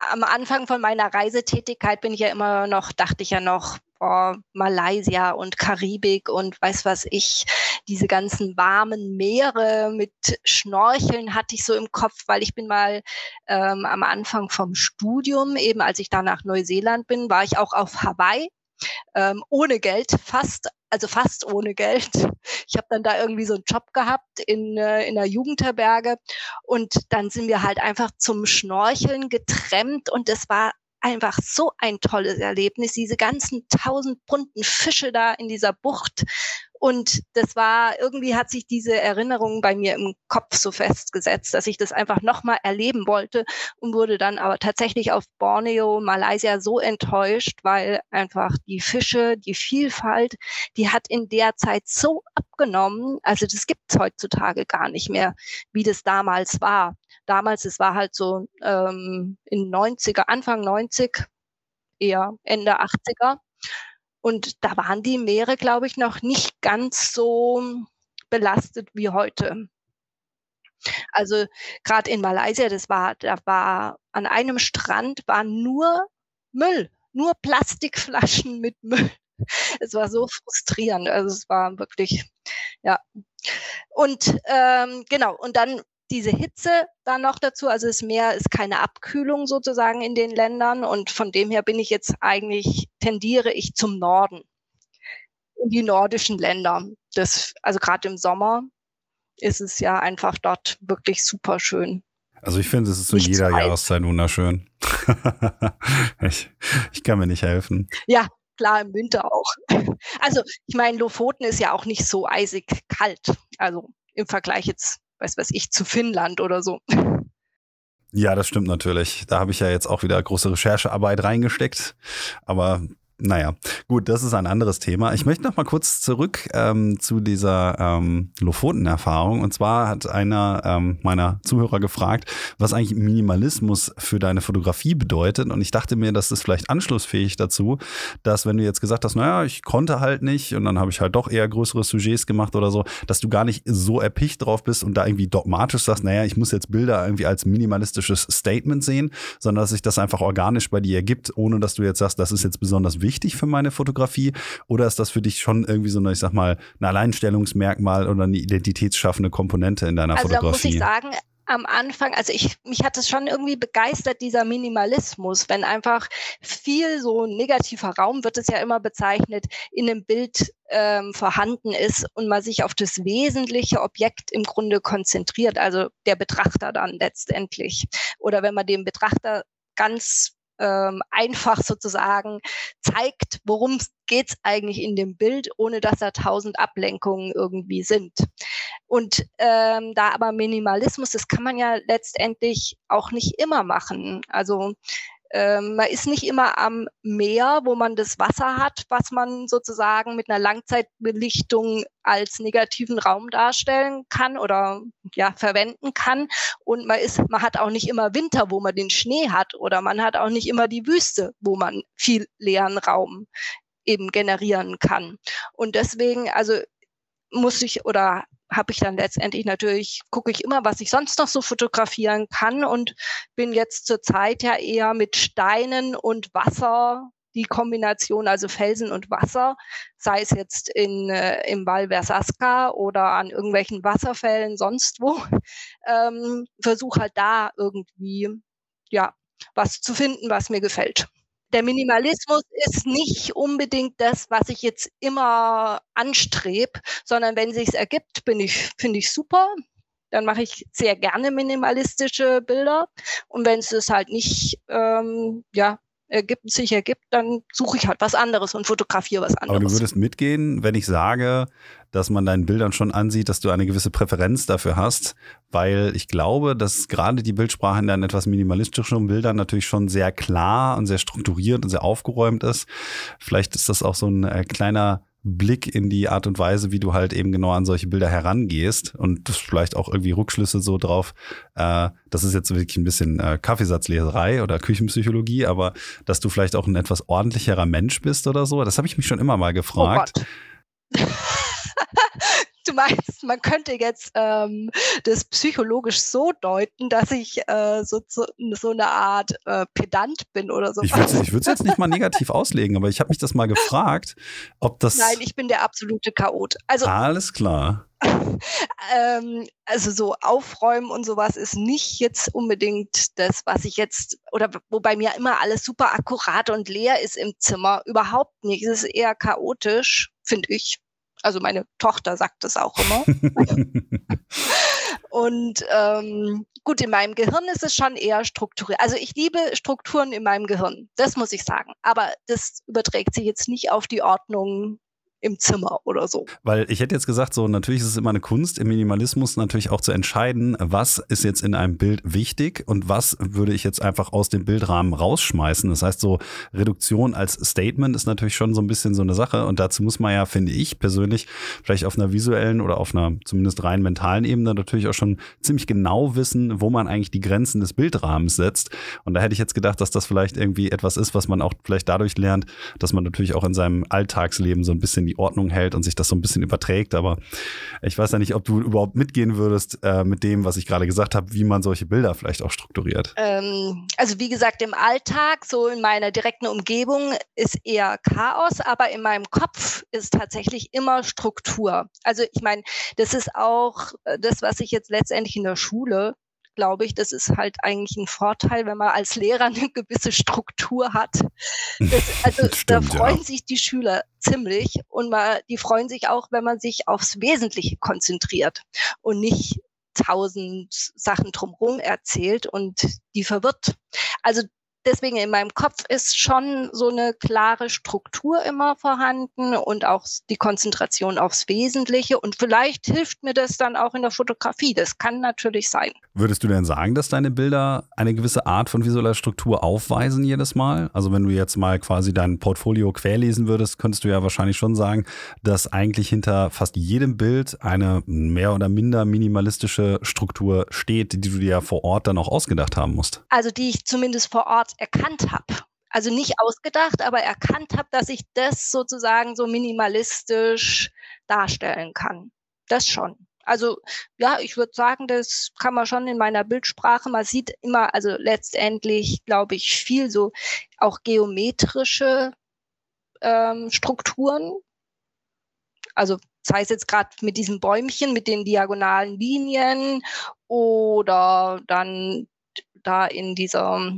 am Anfang von meiner Reisetätigkeit bin ich ja immer noch, dachte ich ja noch, oh, Malaysia und Karibik und weiß was ich, diese ganzen warmen Meere mit Schnorcheln hatte ich so im Kopf, weil ich bin mal ähm, am Anfang vom Studium, eben als ich da nach Neuseeland bin, war ich auch auf Hawaii ähm, ohne Geld, fast, also fast ohne Geld. Ich habe dann da irgendwie so einen Job gehabt in, äh, in der Jugendherberge und dann sind wir halt einfach zum Schnorcheln getrennt und es war einfach so ein tolles Erlebnis, diese ganzen tausend bunten Fische da in dieser Bucht. Und das war, irgendwie hat sich diese Erinnerung bei mir im Kopf so festgesetzt, dass ich das einfach nochmal erleben wollte und wurde dann aber tatsächlich auf Borneo, Malaysia so enttäuscht, weil einfach die Fische, die Vielfalt, die hat in der Zeit so abgenommen. Also das gibt's heutzutage gar nicht mehr, wie das damals war damals, es war halt so ähm, in 90er, Anfang 90, eher Ende 80er. Und da waren die Meere, glaube ich, noch nicht ganz so belastet wie heute. Also gerade in Malaysia, das war, da war an einem Strand war nur Müll, nur Plastikflaschen mit Müll. Es war so frustrierend. Also es war wirklich, ja. Und ähm, genau, und dann diese Hitze dann noch dazu. Also das Meer ist keine Abkühlung sozusagen in den Ländern und von dem her bin ich jetzt eigentlich, tendiere ich zum Norden, in die nordischen Länder. Das, also gerade im Sommer ist es ja einfach dort wirklich super schön. Also ich finde, es ist zu so jeder Jahreszeit wunderschön. ich, ich kann mir nicht helfen. Ja, klar, im Winter auch. Also ich meine, Lofoten ist ja auch nicht so eisig kalt. Also im Vergleich jetzt weiß was ich, zu Finnland oder so. Ja, das stimmt natürlich. Da habe ich ja jetzt auch wieder große Recherchearbeit reingesteckt. Aber naja, gut, das ist ein anderes Thema. Ich möchte noch mal kurz zurück ähm, zu dieser ähm, Lofoten-Erfahrung. Und zwar hat einer ähm, meiner Zuhörer gefragt, was eigentlich Minimalismus für deine Fotografie bedeutet. Und ich dachte mir, das ist vielleicht anschlussfähig dazu, dass wenn du jetzt gesagt hast, naja, ich konnte halt nicht und dann habe ich halt doch eher größere Sujets gemacht oder so, dass du gar nicht so erpicht drauf bist und da irgendwie dogmatisch sagst, naja, ich muss jetzt Bilder irgendwie als minimalistisches Statement sehen, sondern dass sich das einfach organisch bei dir ergibt, ohne dass du jetzt sagst, das ist jetzt besonders wichtig wichtig für meine Fotografie? Oder ist das für dich schon irgendwie so eine, ich sag mal, ein Alleinstellungsmerkmal oder eine identitätsschaffende Komponente in deiner also Fotografie? Da muss ich sagen, am Anfang, also ich, mich hat es schon irgendwie begeistert, dieser Minimalismus, wenn einfach viel so negativer Raum, wird es ja immer bezeichnet, in einem Bild ähm, vorhanden ist und man sich auf das wesentliche Objekt im Grunde konzentriert, also der Betrachter dann letztendlich. Oder wenn man dem Betrachter ganz ähm, einfach sozusagen zeigt, worum geht es eigentlich in dem Bild, ohne dass da tausend Ablenkungen irgendwie sind. Und ähm, da aber Minimalismus, das kann man ja letztendlich auch nicht immer machen. Also ähm, man ist nicht immer am Meer, wo man das Wasser hat, was man sozusagen mit einer Langzeitbelichtung als negativen Raum darstellen kann oder ja verwenden kann. Und man ist, man hat auch nicht immer Winter, wo man den Schnee hat, oder man hat auch nicht immer die Wüste, wo man viel leeren Raum eben generieren kann. Und deswegen, also muss ich oder habe ich dann letztendlich natürlich, gucke ich immer, was ich sonst noch so fotografieren kann und bin jetzt zur Zeit ja eher mit Steinen und Wasser die Kombination, also Felsen und Wasser, sei es jetzt in, äh, im Val Versasca oder an irgendwelchen Wasserfällen sonst wo, ähm, versuche halt da irgendwie, ja, was zu finden, was mir gefällt. Der Minimalismus ist nicht unbedingt das, was ich jetzt immer anstrebe, sondern wenn sich's ergibt, ich, finde ich super. Dann mache ich sehr gerne minimalistische Bilder. Und wenn es es halt nicht, ähm, ja, ergibt, sich ergibt, dann suche ich halt was anderes und fotografiere was anderes. Aber du würdest mitgehen, wenn ich sage, dass man deinen Bildern schon ansieht, dass du eine gewisse Präferenz dafür hast, weil ich glaube, dass gerade die Bildsprache in deinen etwas minimalistischen Bildern natürlich schon sehr klar und sehr strukturiert und sehr aufgeräumt ist. Vielleicht ist das auch so ein äh, kleiner Blick in die Art und Weise, wie du halt eben genau an solche Bilder herangehst und vielleicht auch irgendwie Rückschlüsse so drauf. Äh, das ist jetzt wirklich ein bisschen äh, Kaffeesatzleserei oder Küchenpsychologie, aber dass du vielleicht auch ein etwas ordentlicherer Mensch bist oder so, das habe ich mich schon immer mal gefragt. Oh du meinst, man könnte jetzt ähm, das psychologisch so deuten, dass ich äh, so, so, so eine Art äh, Pedant bin oder so. Ich würde es jetzt nicht mal negativ auslegen, aber ich habe mich das mal gefragt, ob das. Nein, ich bin der absolute Chaot. Also, Alles klar. ähm, also so aufräumen und sowas ist nicht jetzt unbedingt das, was ich jetzt, oder wobei mir immer alles super akkurat und leer ist im Zimmer. Überhaupt nicht. Es ist eher chaotisch, finde ich. Also meine Tochter sagt das auch immer. und ähm, gut, in meinem Gehirn ist es schon eher strukturiert. Also ich liebe Strukturen in meinem Gehirn, das muss ich sagen. Aber das überträgt sich jetzt nicht auf die Ordnung im Zimmer oder so. Weil ich hätte jetzt gesagt, so natürlich ist es immer eine Kunst im Minimalismus natürlich auch zu entscheiden, was ist jetzt in einem Bild wichtig und was würde ich jetzt einfach aus dem Bildrahmen rausschmeißen. Das heißt, so Reduktion als Statement ist natürlich schon so ein bisschen so eine Sache und dazu muss man ja, finde ich persönlich, vielleicht auf einer visuellen oder auf einer zumindest rein mentalen Ebene natürlich auch schon ziemlich genau wissen, wo man eigentlich die Grenzen des Bildrahmens setzt. Und da hätte ich jetzt gedacht, dass das vielleicht irgendwie etwas ist, was man auch vielleicht dadurch lernt, dass man natürlich auch in seinem Alltagsleben so ein bisschen die Ordnung hält und sich das so ein bisschen überträgt. Aber ich weiß ja nicht, ob du überhaupt mitgehen würdest äh, mit dem, was ich gerade gesagt habe, wie man solche Bilder vielleicht auch strukturiert. Ähm, also wie gesagt, im Alltag, so in meiner direkten Umgebung ist eher Chaos, aber in meinem Kopf ist tatsächlich immer Struktur. Also ich meine, das ist auch äh, das, was ich jetzt letztendlich in der Schule glaube ich, das ist halt eigentlich ein Vorteil, wenn man als Lehrer eine gewisse Struktur hat. Das, also Stimmt, da freuen ja. sich die Schüler ziemlich und man, die freuen sich auch, wenn man sich aufs Wesentliche konzentriert und nicht tausend Sachen drumherum erzählt und die verwirrt. Also deswegen in meinem Kopf ist schon so eine klare Struktur immer vorhanden und auch die Konzentration aufs Wesentliche. Und vielleicht hilft mir das dann auch in der Fotografie. Das kann natürlich sein. Würdest du denn sagen, dass deine Bilder eine gewisse Art von visueller Struktur aufweisen jedes Mal? Also wenn du jetzt mal quasi dein Portfolio querlesen würdest, könntest du ja wahrscheinlich schon sagen, dass eigentlich hinter fast jedem Bild eine mehr oder minder minimalistische Struktur steht, die du dir ja vor Ort dann auch ausgedacht haben musst. Also die ich zumindest vor Ort erkannt habe. Also nicht ausgedacht, aber erkannt habe, dass ich das sozusagen so minimalistisch darstellen kann. Das schon. Also ja, ich würde sagen, das kann man schon in meiner Bildsprache. Man sieht immer, also letztendlich, glaube ich, viel so auch geometrische ähm, Strukturen. Also sei es jetzt gerade mit diesem Bäumchen, mit den diagonalen Linien oder dann da in dieser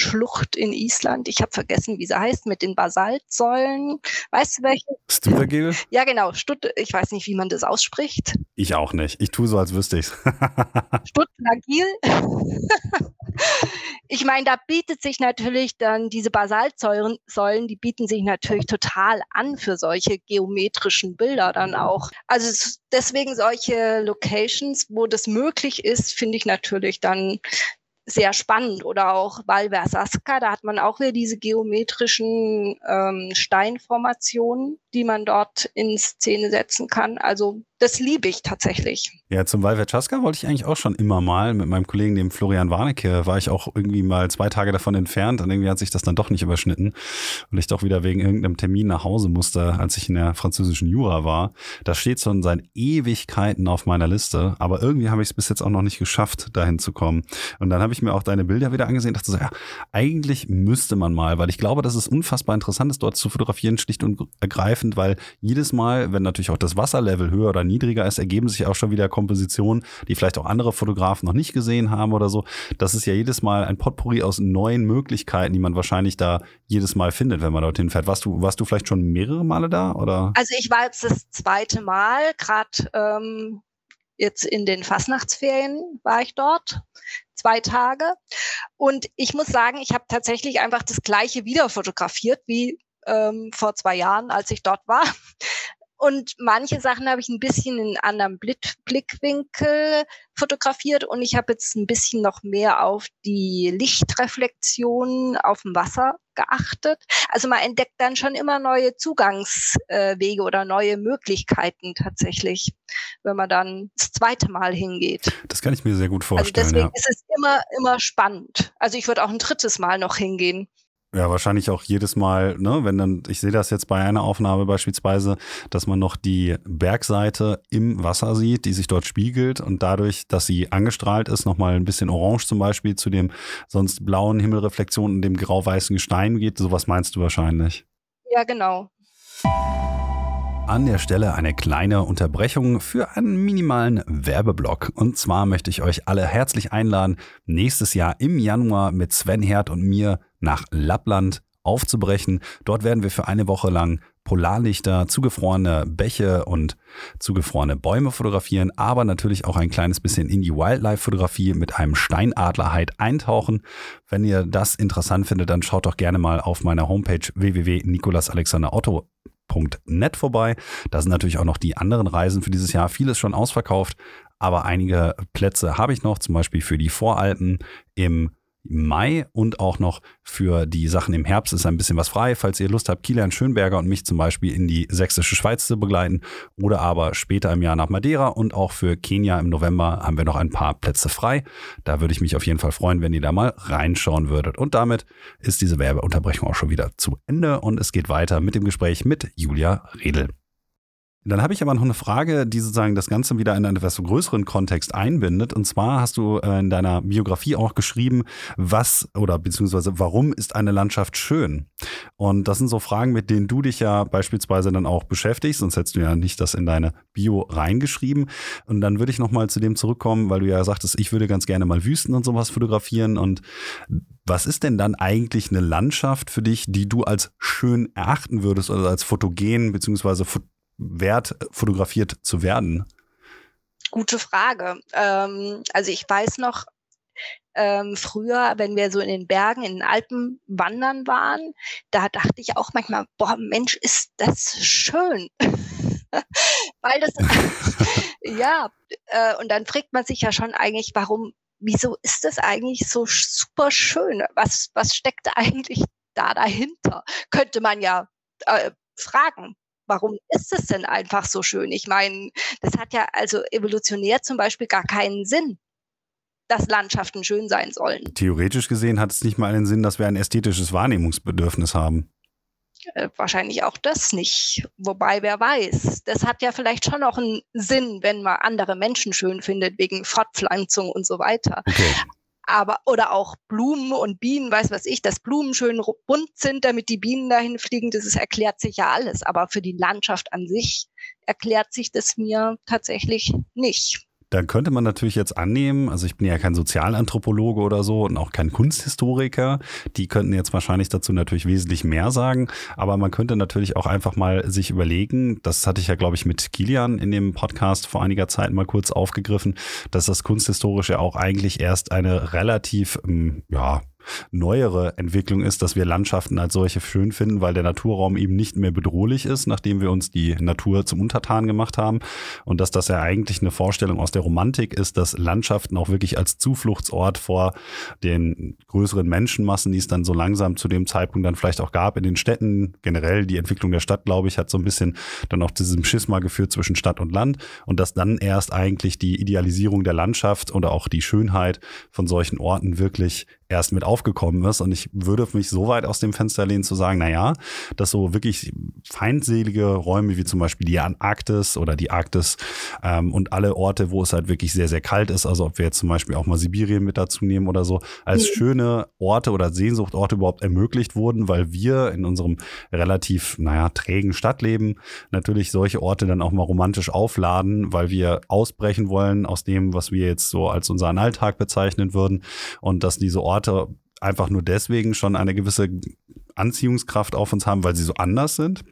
Schlucht in Island. Ich habe vergessen, wie sie heißt, mit den Basaltsäulen. Weißt du welche? Stuttergil? Ja, genau. Stutt ich weiß nicht, wie man das ausspricht. Ich auch nicht. Ich tue so, als wüsste ich es. Stuttergil. ich meine, da bietet sich natürlich dann diese Basaltsäulen, die bieten sich natürlich total an für solche geometrischen Bilder dann auch. Also deswegen solche Locations, wo das möglich ist, finde ich natürlich dann sehr spannend. Oder auch Valversaska, da hat man auch wieder diese geometrischen ähm, Steinformationen, die man dort in Szene setzen kann. Also das liebe ich tatsächlich. Ja, zum Valverchaska wollte ich eigentlich auch schon immer mal. Mit meinem Kollegen, dem Florian Warnecke, war ich auch irgendwie mal zwei Tage davon entfernt und irgendwie hat sich das dann doch nicht überschnitten und ich doch wieder wegen irgendeinem Termin nach Hause musste, als ich in der französischen Jura war. Das steht schon seit Ewigkeiten auf meiner Liste, aber irgendwie habe ich es bis jetzt auch noch nicht geschafft, dahin zu kommen. Und dann habe ich mir auch deine Bilder wieder angesehen und dachte so, ja, eigentlich müsste man mal, weil ich glaube, dass es unfassbar interessant ist, dort zu fotografieren, schlicht und ergreifend, weil jedes Mal, wenn natürlich auch das Wasserlevel höher oder niedriger ist, ergeben sich auch schon wieder Kompositionen, die vielleicht auch andere Fotografen noch nicht gesehen haben oder so. Das ist ja jedes Mal ein Potpourri aus neuen Möglichkeiten, die man wahrscheinlich da jedes Mal findet, wenn man dorthin fährt. Warst du, warst du vielleicht schon mehrere Male da? Oder? Also ich war jetzt das zweite Mal, gerade ähm, jetzt in den Fastnachtsferien war ich dort, zwei Tage. Und ich muss sagen, ich habe tatsächlich einfach das gleiche wieder fotografiert wie ähm, vor zwei Jahren, als ich dort war. Und manche Sachen habe ich ein bisschen in anderem Blick Blickwinkel fotografiert und ich habe jetzt ein bisschen noch mehr auf die Lichtreflexion auf dem Wasser geachtet. Also man entdeckt dann schon immer neue Zugangswege oder neue Möglichkeiten tatsächlich, wenn man dann das zweite Mal hingeht. Das kann ich mir sehr gut vorstellen. Also deswegen ja. ist es immer, immer spannend. Also ich würde auch ein drittes Mal noch hingehen. Ja, wahrscheinlich auch jedes Mal, ne, wenn dann, ich sehe das jetzt bei einer Aufnahme beispielsweise, dass man noch die Bergseite im Wasser sieht, die sich dort spiegelt und dadurch, dass sie angestrahlt ist, nochmal ein bisschen orange zum Beispiel zu dem sonst blauen Himmelreflexion und dem grau-weißen Gestein geht. Sowas meinst du wahrscheinlich. Ja, genau. An der Stelle eine kleine Unterbrechung für einen minimalen Werbeblock. Und zwar möchte ich euch alle herzlich einladen, nächstes Jahr im Januar mit Sven Herd und mir nach Lappland aufzubrechen. Dort werden wir für eine Woche lang Polarlichter, zugefrorene Bäche und zugefrorene Bäume fotografieren, aber natürlich auch ein kleines bisschen in die Wildlife-Fotografie mit einem Steinadlerheit eintauchen. Wenn ihr das interessant findet, dann schaut doch gerne mal auf meiner Homepage www.nikolasalexanderotto.net vorbei. Da sind natürlich auch noch die anderen Reisen für dieses Jahr. Vieles schon ausverkauft, aber einige Plätze habe ich noch, zum Beispiel für die Voralpen im Mai und auch noch für die Sachen im Herbst ist ein bisschen was frei. Falls ihr Lust habt, Kilian Schönberger und mich zum Beispiel in die sächsische Schweiz zu begleiten oder aber später im Jahr nach Madeira und auch für Kenia im November haben wir noch ein paar Plätze frei. Da würde ich mich auf jeden Fall freuen, wenn ihr da mal reinschauen würdet. Und damit ist diese Werbeunterbrechung auch schon wieder zu Ende und es geht weiter mit dem Gespräch mit Julia Redl. Dann habe ich aber noch eine Frage, die sozusagen das Ganze wieder in einen etwas größeren Kontext einbindet. Und zwar hast du äh, in deiner Biografie auch geschrieben, was oder beziehungsweise warum ist eine Landschaft schön? Und das sind so Fragen, mit denen du dich ja beispielsweise dann auch beschäftigst, sonst hättest du ja nicht das in deine Bio reingeschrieben. Und dann würde ich nochmal zu dem zurückkommen, weil du ja sagtest, ich würde ganz gerne mal Wüsten und sowas fotografieren. Und was ist denn dann eigentlich eine Landschaft für dich, die du als schön erachten würdest oder als fotogen beziehungsweise wert, fotografiert zu werden? Gute Frage. Ähm, also ich weiß noch, ähm, früher, wenn wir so in den Bergen, in den Alpen wandern waren, da dachte ich auch manchmal, boah, Mensch, ist das schön. Weil das, ja, äh, und dann fragt man sich ja schon eigentlich, warum, wieso ist das eigentlich so super schön? Was, was steckt eigentlich da dahinter? Könnte man ja äh, fragen warum ist es denn einfach so schön? Ich meine, das hat ja also evolutionär zum Beispiel gar keinen Sinn, dass Landschaften schön sein sollen. Theoretisch gesehen hat es nicht mal einen Sinn, dass wir ein ästhetisches Wahrnehmungsbedürfnis haben. Äh, wahrscheinlich auch das nicht. Wobei, wer weiß. Das hat ja vielleicht schon noch einen Sinn, wenn man andere Menschen schön findet, wegen Fortpflanzung und so weiter. Okay aber oder auch Blumen und Bienen, weiß was ich, dass Blumen schön bunt sind, damit die Bienen dahin fliegen, das ist, erklärt sich ja alles. Aber für die Landschaft an sich erklärt sich das mir tatsächlich nicht. Dann könnte man natürlich jetzt annehmen, also ich bin ja kein Sozialanthropologe oder so und auch kein Kunsthistoriker, die könnten jetzt wahrscheinlich dazu natürlich wesentlich mehr sagen, aber man könnte natürlich auch einfach mal sich überlegen, das hatte ich ja glaube ich mit Kilian in dem Podcast vor einiger Zeit mal kurz aufgegriffen, dass das Kunsthistorische auch eigentlich erst eine relativ, ähm, ja, neuere Entwicklung ist, dass wir Landschaften als solche schön finden, weil der Naturraum eben nicht mehr bedrohlich ist, nachdem wir uns die Natur zum Untertan gemacht haben. Und dass das ja eigentlich eine Vorstellung aus der Romantik ist, dass Landschaften auch wirklich als Zufluchtsort vor den größeren Menschenmassen, die es dann so langsam zu dem Zeitpunkt dann vielleicht auch gab in den Städten, generell die Entwicklung der Stadt, glaube ich, hat so ein bisschen dann auch zu diesem Schisma geführt zwischen Stadt und Land und dass dann erst eigentlich die Idealisierung der Landschaft oder auch die Schönheit von solchen Orten wirklich erst mit aufgekommen ist. Und ich würde mich so weit aus dem Fenster lehnen zu sagen, naja, dass so wirklich feindselige Räume wie zum Beispiel die Antarktis oder die Arktis ähm, und alle Orte, wo es halt wirklich sehr, sehr kalt ist, also ob wir jetzt zum Beispiel auch mal Sibirien mit dazu nehmen oder so, als mhm. schöne Orte oder Sehnsuchtorte überhaupt ermöglicht wurden, weil wir in unserem relativ, naja, trägen Stadtleben natürlich solche Orte dann auch mal romantisch aufladen, weil wir ausbrechen wollen aus dem, was wir jetzt so als unseren Alltag bezeichnen würden und dass diese Orte Orte einfach nur deswegen schon eine gewisse Anziehungskraft auf uns haben, weil sie so anders sind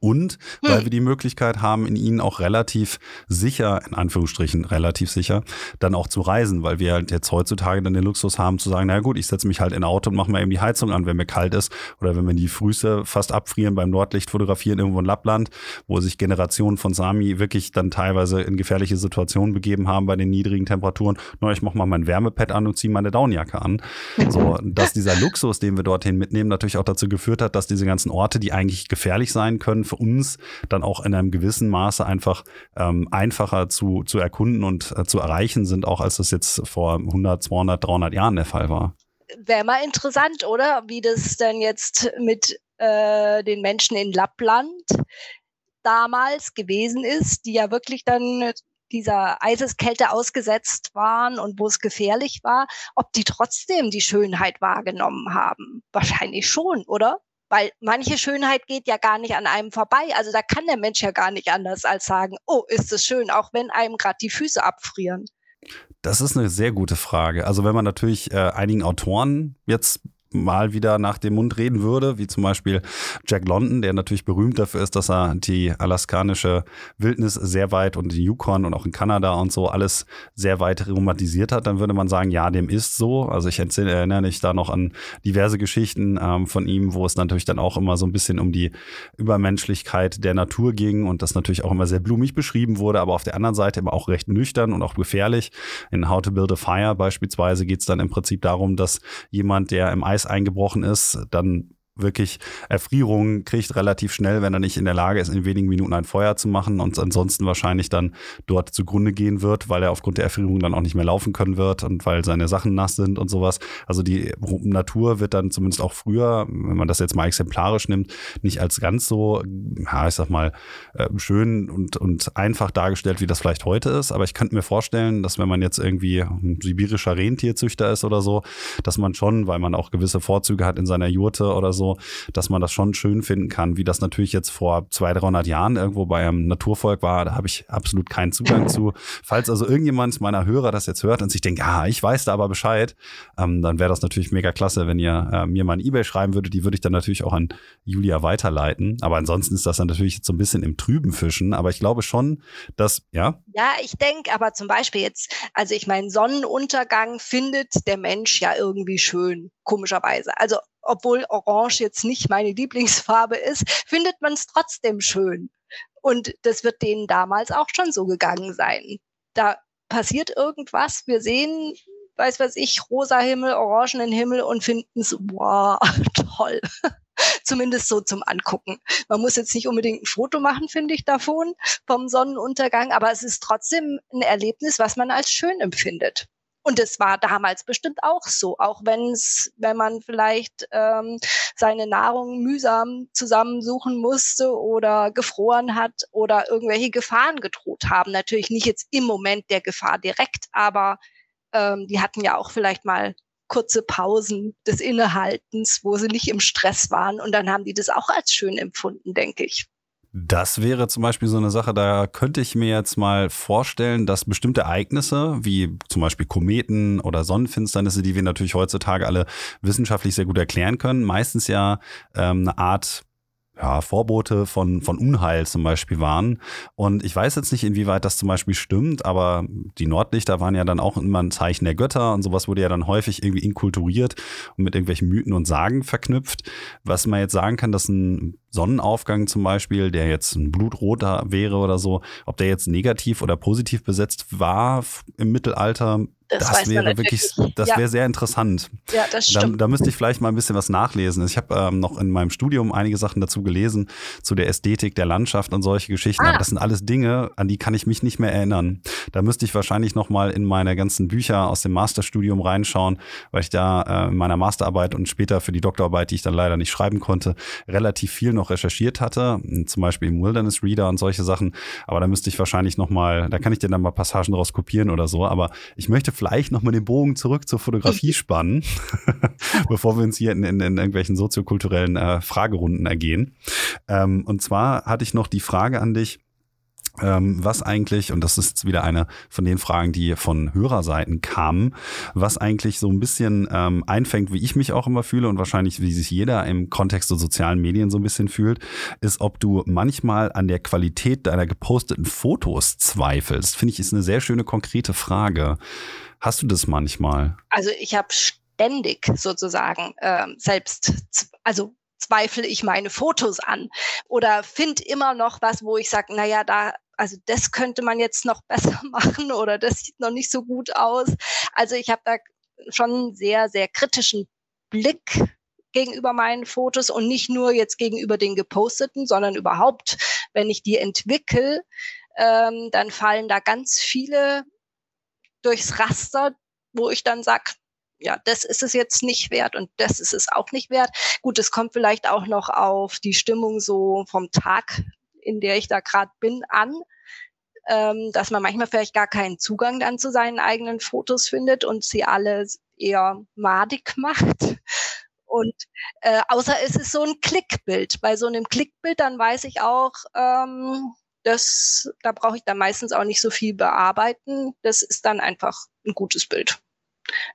und weil wir die Möglichkeit haben, in ihnen auch relativ sicher, in Anführungsstrichen relativ sicher, dann auch zu reisen, weil wir halt jetzt heutzutage dann den Luxus haben zu sagen, na gut, ich setze mich halt in ein Auto und mache mal eben die Heizung an, wenn mir kalt ist oder wenn wir die Füße fast abfrieren beim Nordlicht fotografieren irgendwo in Lappland, wo sich Generationen von Sami wirklich dann teilweise in gefährliche Situationen begeben haben bei den niedrigen Temperaturen. Na, ich mache mal mein Wärmepad an und ziehe meine Downjacke an. So, dass dieser Luxus, den wir dorthin mitnehmen, natürlich auch dazu geführt hat, dass diese ganzen Orte, die eigentlich gefährlich sein können, für uns dann auch in einem gewissen Maße einfach ähm, einfacher zu, zu erkunden und äh, zu erreichen sind, auch als das jetzt vor 100, 200, 300 Jahren der Fall war. Wäre mal interessant, oder? Wie das denn jetzt mit äh, den Menschen in Lappland damals gewesen ist, die ja wirklich dann dieser Eiseskälte ausgesetzt waren und wo es gefährlich war, ob die trotzdem die Schönheit wahrgenommen haben. Wahrscheinlich schon, oder? Weil manche Schönheit geht ja gar nicht an einem vorbei. Also da kann der Mensch ja gar nicht anders als sagen, oh, ist es schön, auch wenn einem gerade die Füße abfrieren. Das ist eine sehr gute Frage. Also wenn man natürlich äh, einigen Autoren jetzt mal wieder nach dem Mund reden würde, wie zum Beispiel Jack London, der natürlich berühmt dafür ist, dass er die alaskanische Wildnis sehr weit und die Yukon und auch in Kanada und so alles sehr weit romantisiert hat, dann würde man sagen, ja, dem ist so. Also ich erinnere mich da noch an diverse Geschichten ähm, von ihm, wo es natürlich dann auch immer so ein bisschen um die Übermenschlichkeit der Natur ging und das natürlich auch immer sehr blumig beschrieben wurde, aber auf der anderen Seite immer auch recht nüchtern und auch gefährlich. In How to Build a Fire beispielsweise geht es dann im Prinzip darum, dass jemand, der im Eis Eis eingebrochen ist, dann wirklich Erfrierungen kriegt relativ schnell, wenn er nicht in der Lage ist, in wenigen Minuten ein Feuer zu machen und ansonsten wahrscheinlich dann dort zugrunde gehen wird, weil er aufgrund der Erfrierung dann auch nicht mehr laufen können wird und weil seine Sachen nass sind und sowas. Also die Natur wird dann zumindest auch früher, wenn man das jetzt mal exemplarisch nimmt, nicht als ganz so, ja, ich sag mal, äh, schön und, und einfach dargestellt, wie das vielleicht heute ist. Aber ich könnte mir vorstellen, dass wenn man jetzt irgendwie ein sibirischer Rentierzüchter ist oder so, dass man schon, weil man auch gewisse Vorzüge hat in seiner Jurte oder so, dass man das schon schön finden kann. Wie das natürlich jetzt vor 200, 300 Jahren irgendwo bei einem Naturvolk war, da habe ich absolut keinen Zugang zu. Falls also irgendjemand meiner Hörer das jetzt hört und sich denkt, ah, ich weiß da aber Bescheid, ähm, dann wäre das natürlich mega klasse, wenn ihr äh, mir mal ein E-Mail schreiben würdet. Die würde ich dann natürlich auch an Julia weiterleiten. Aber ansonsten ist das dann natürlich jetzt so ein bisschen im Trüben fischen. Aber ich glaube schon, dass, ja. Ja, ich denke aber zum Beispiel jetzt, also ich meine, Sonnenuntergang findet der Mensch ja irgendwie schön, komischerweise. Also obwohl Orange jetzt nicht meine Lieblingsfarbe ist, findet man es trotzdem schön. Und das wird denen damals auch schon so gegangen sein. Da passiert irgendwas, wir sehen, weiß was ich, rosa Himmel, orangenen Himmel und finden es, wow, toll. Zumindest so zum Angucken. Man muss jetzt nicht unbedingt ein Foto machen, finde ich, davon, vom Sonnenuntergang, aber es ist trotzdem ein Erlebnis, was man als schön empfindet. Und es war damals bestimmt auch so, auch wenn es, wenn man vielleicht ähm, seine Nahrung mühsam zusammensuchen musste oder gefroren hat oder irgendwelche Gefahren gedroht haben. Natürlich nicht jetzt im Moment der Gefahr direkt, aber ähm, die hatten ja auch vielleicht mal kurze Pausen des Innehaltens, wo sie nicht im Stress waren. Und dann haben die das auch als schön empfunden, denke ich. Das wäre zum Beispiel so eine Sache, da könnte ich mir jetzt mal vorstellen, dass bestimmte Ereignisse, wie zum Beispiel Kometen oder Sonnenfinsternisse, die wir natürlich heutzutage alle wissenschaftlich sehr gut erklären können, meistens ja ähm, eine Art ja, Vorbote von, von Unheil zum Beispiel waren. Und ich weiß jetzt nicht, inwieweit das zum Beispiel stimmt, aber die Nordlichter waren ja dann auch immer ein Zeichen der Götter und sowas wurde ja dann häufig irgendwie inkulturiert und mit irgendwelchen Mythen und Sagen verknüpft. Was man jetzt sagen kann, dass ein Sonnenaufgang zum Beispiel, der jetzt ein blutroter wäre oder so, ob der jetzt negativ oder positiv besetzt war im Mittelalter, Das, das wäre wirklich, das ja. wäre sehr interessant. Ja, das stimmt. Da, da, müsste ich vielleicht mal ein bisschen was nachlesen. Ich habe ähm, noch in meinem Studium einige Sachen dazu gelesen, zu der Ästhetik der Landschaft und solche Geschichten. Ah. Aber das sind alles Dinge, an die kann ich mich nicht mehr erinnern. Da müsste ich wahrscheinlich noch mal in meine ganzen Bücher aus dem Masterstudium reinschauen, weil ich da äh, in meiner Masterarbeit und später für die Doktorarbeit, die ich dann leider nicht schreiben konnte, relativ viel noch recherchiert hatte. Zum Beispiel im Wilderness Reader und solche Sachen. Aber da müsste ich wahrscheinlich noch mal, da kann ich dir dann mal Passagen draus kopieren oder so. Aber ich möchte vielleicht nochmal den Bogen zurück zur Fotografie spannen, bevor wir uns hier in, in, in irgendwelchen soziokulturellen äh, Fragerunden ergehen. Ähm, und zwar hatte ich noch die Frage an dich, ähm, was eigentlich, und das ist jetzt wieder eine von den Fragen, die von Hörerseiten kamen, was eigentlich so ein bisschen ähm, einfängt, wie ich mich auch immer fühle und wahrscheinlich wie sich jeder im Kontext der sozialen Medien so ein bisschen fühlt, ist, ob du manchmal an der Qualität deiner geposteten Fotos zweifelst. Finde ich, ist eine sehr schöne, konkrete Frage. Hast du das manchmal? Also ich habe ständig sozusagen äh, selbst, also zweifle ich meine Fotos an oder finde immer noch was, wo ich sage, naja, da also das könnte man jetzt noch besser machen oder das sieht noch nicht so gut aus. Also ich habe da schon einen sehr, sehr kritischen Blick gegenüber meinen Fotos und nicht nur jetzt gegenüber den geposteten, sondern überhaupt, wenn ich die entwickle, ähm, dann fallen da ganz viele durchs Raster, wo ich dann sage, ja, das ist es jetzt nicht wert und das ist es auch nicht wert. Gut, es kommt vielleicht auch noch auf die Stimmung so vom Tag in der ich da gerade bin, an, ähm, dass man manchmal vielleicht gar keinen Zugang dann zu seinen eigenen Fotos findet und sie alle eher madig macht. Und äh, außer es ist so ein Klickbild. Bei so einem Klickbild, dann weiß ich auch, ähm, das, da brauche ich dann meistens auch nicht so viel bearbeiten. Das ist dann einfach ein gutes Bild.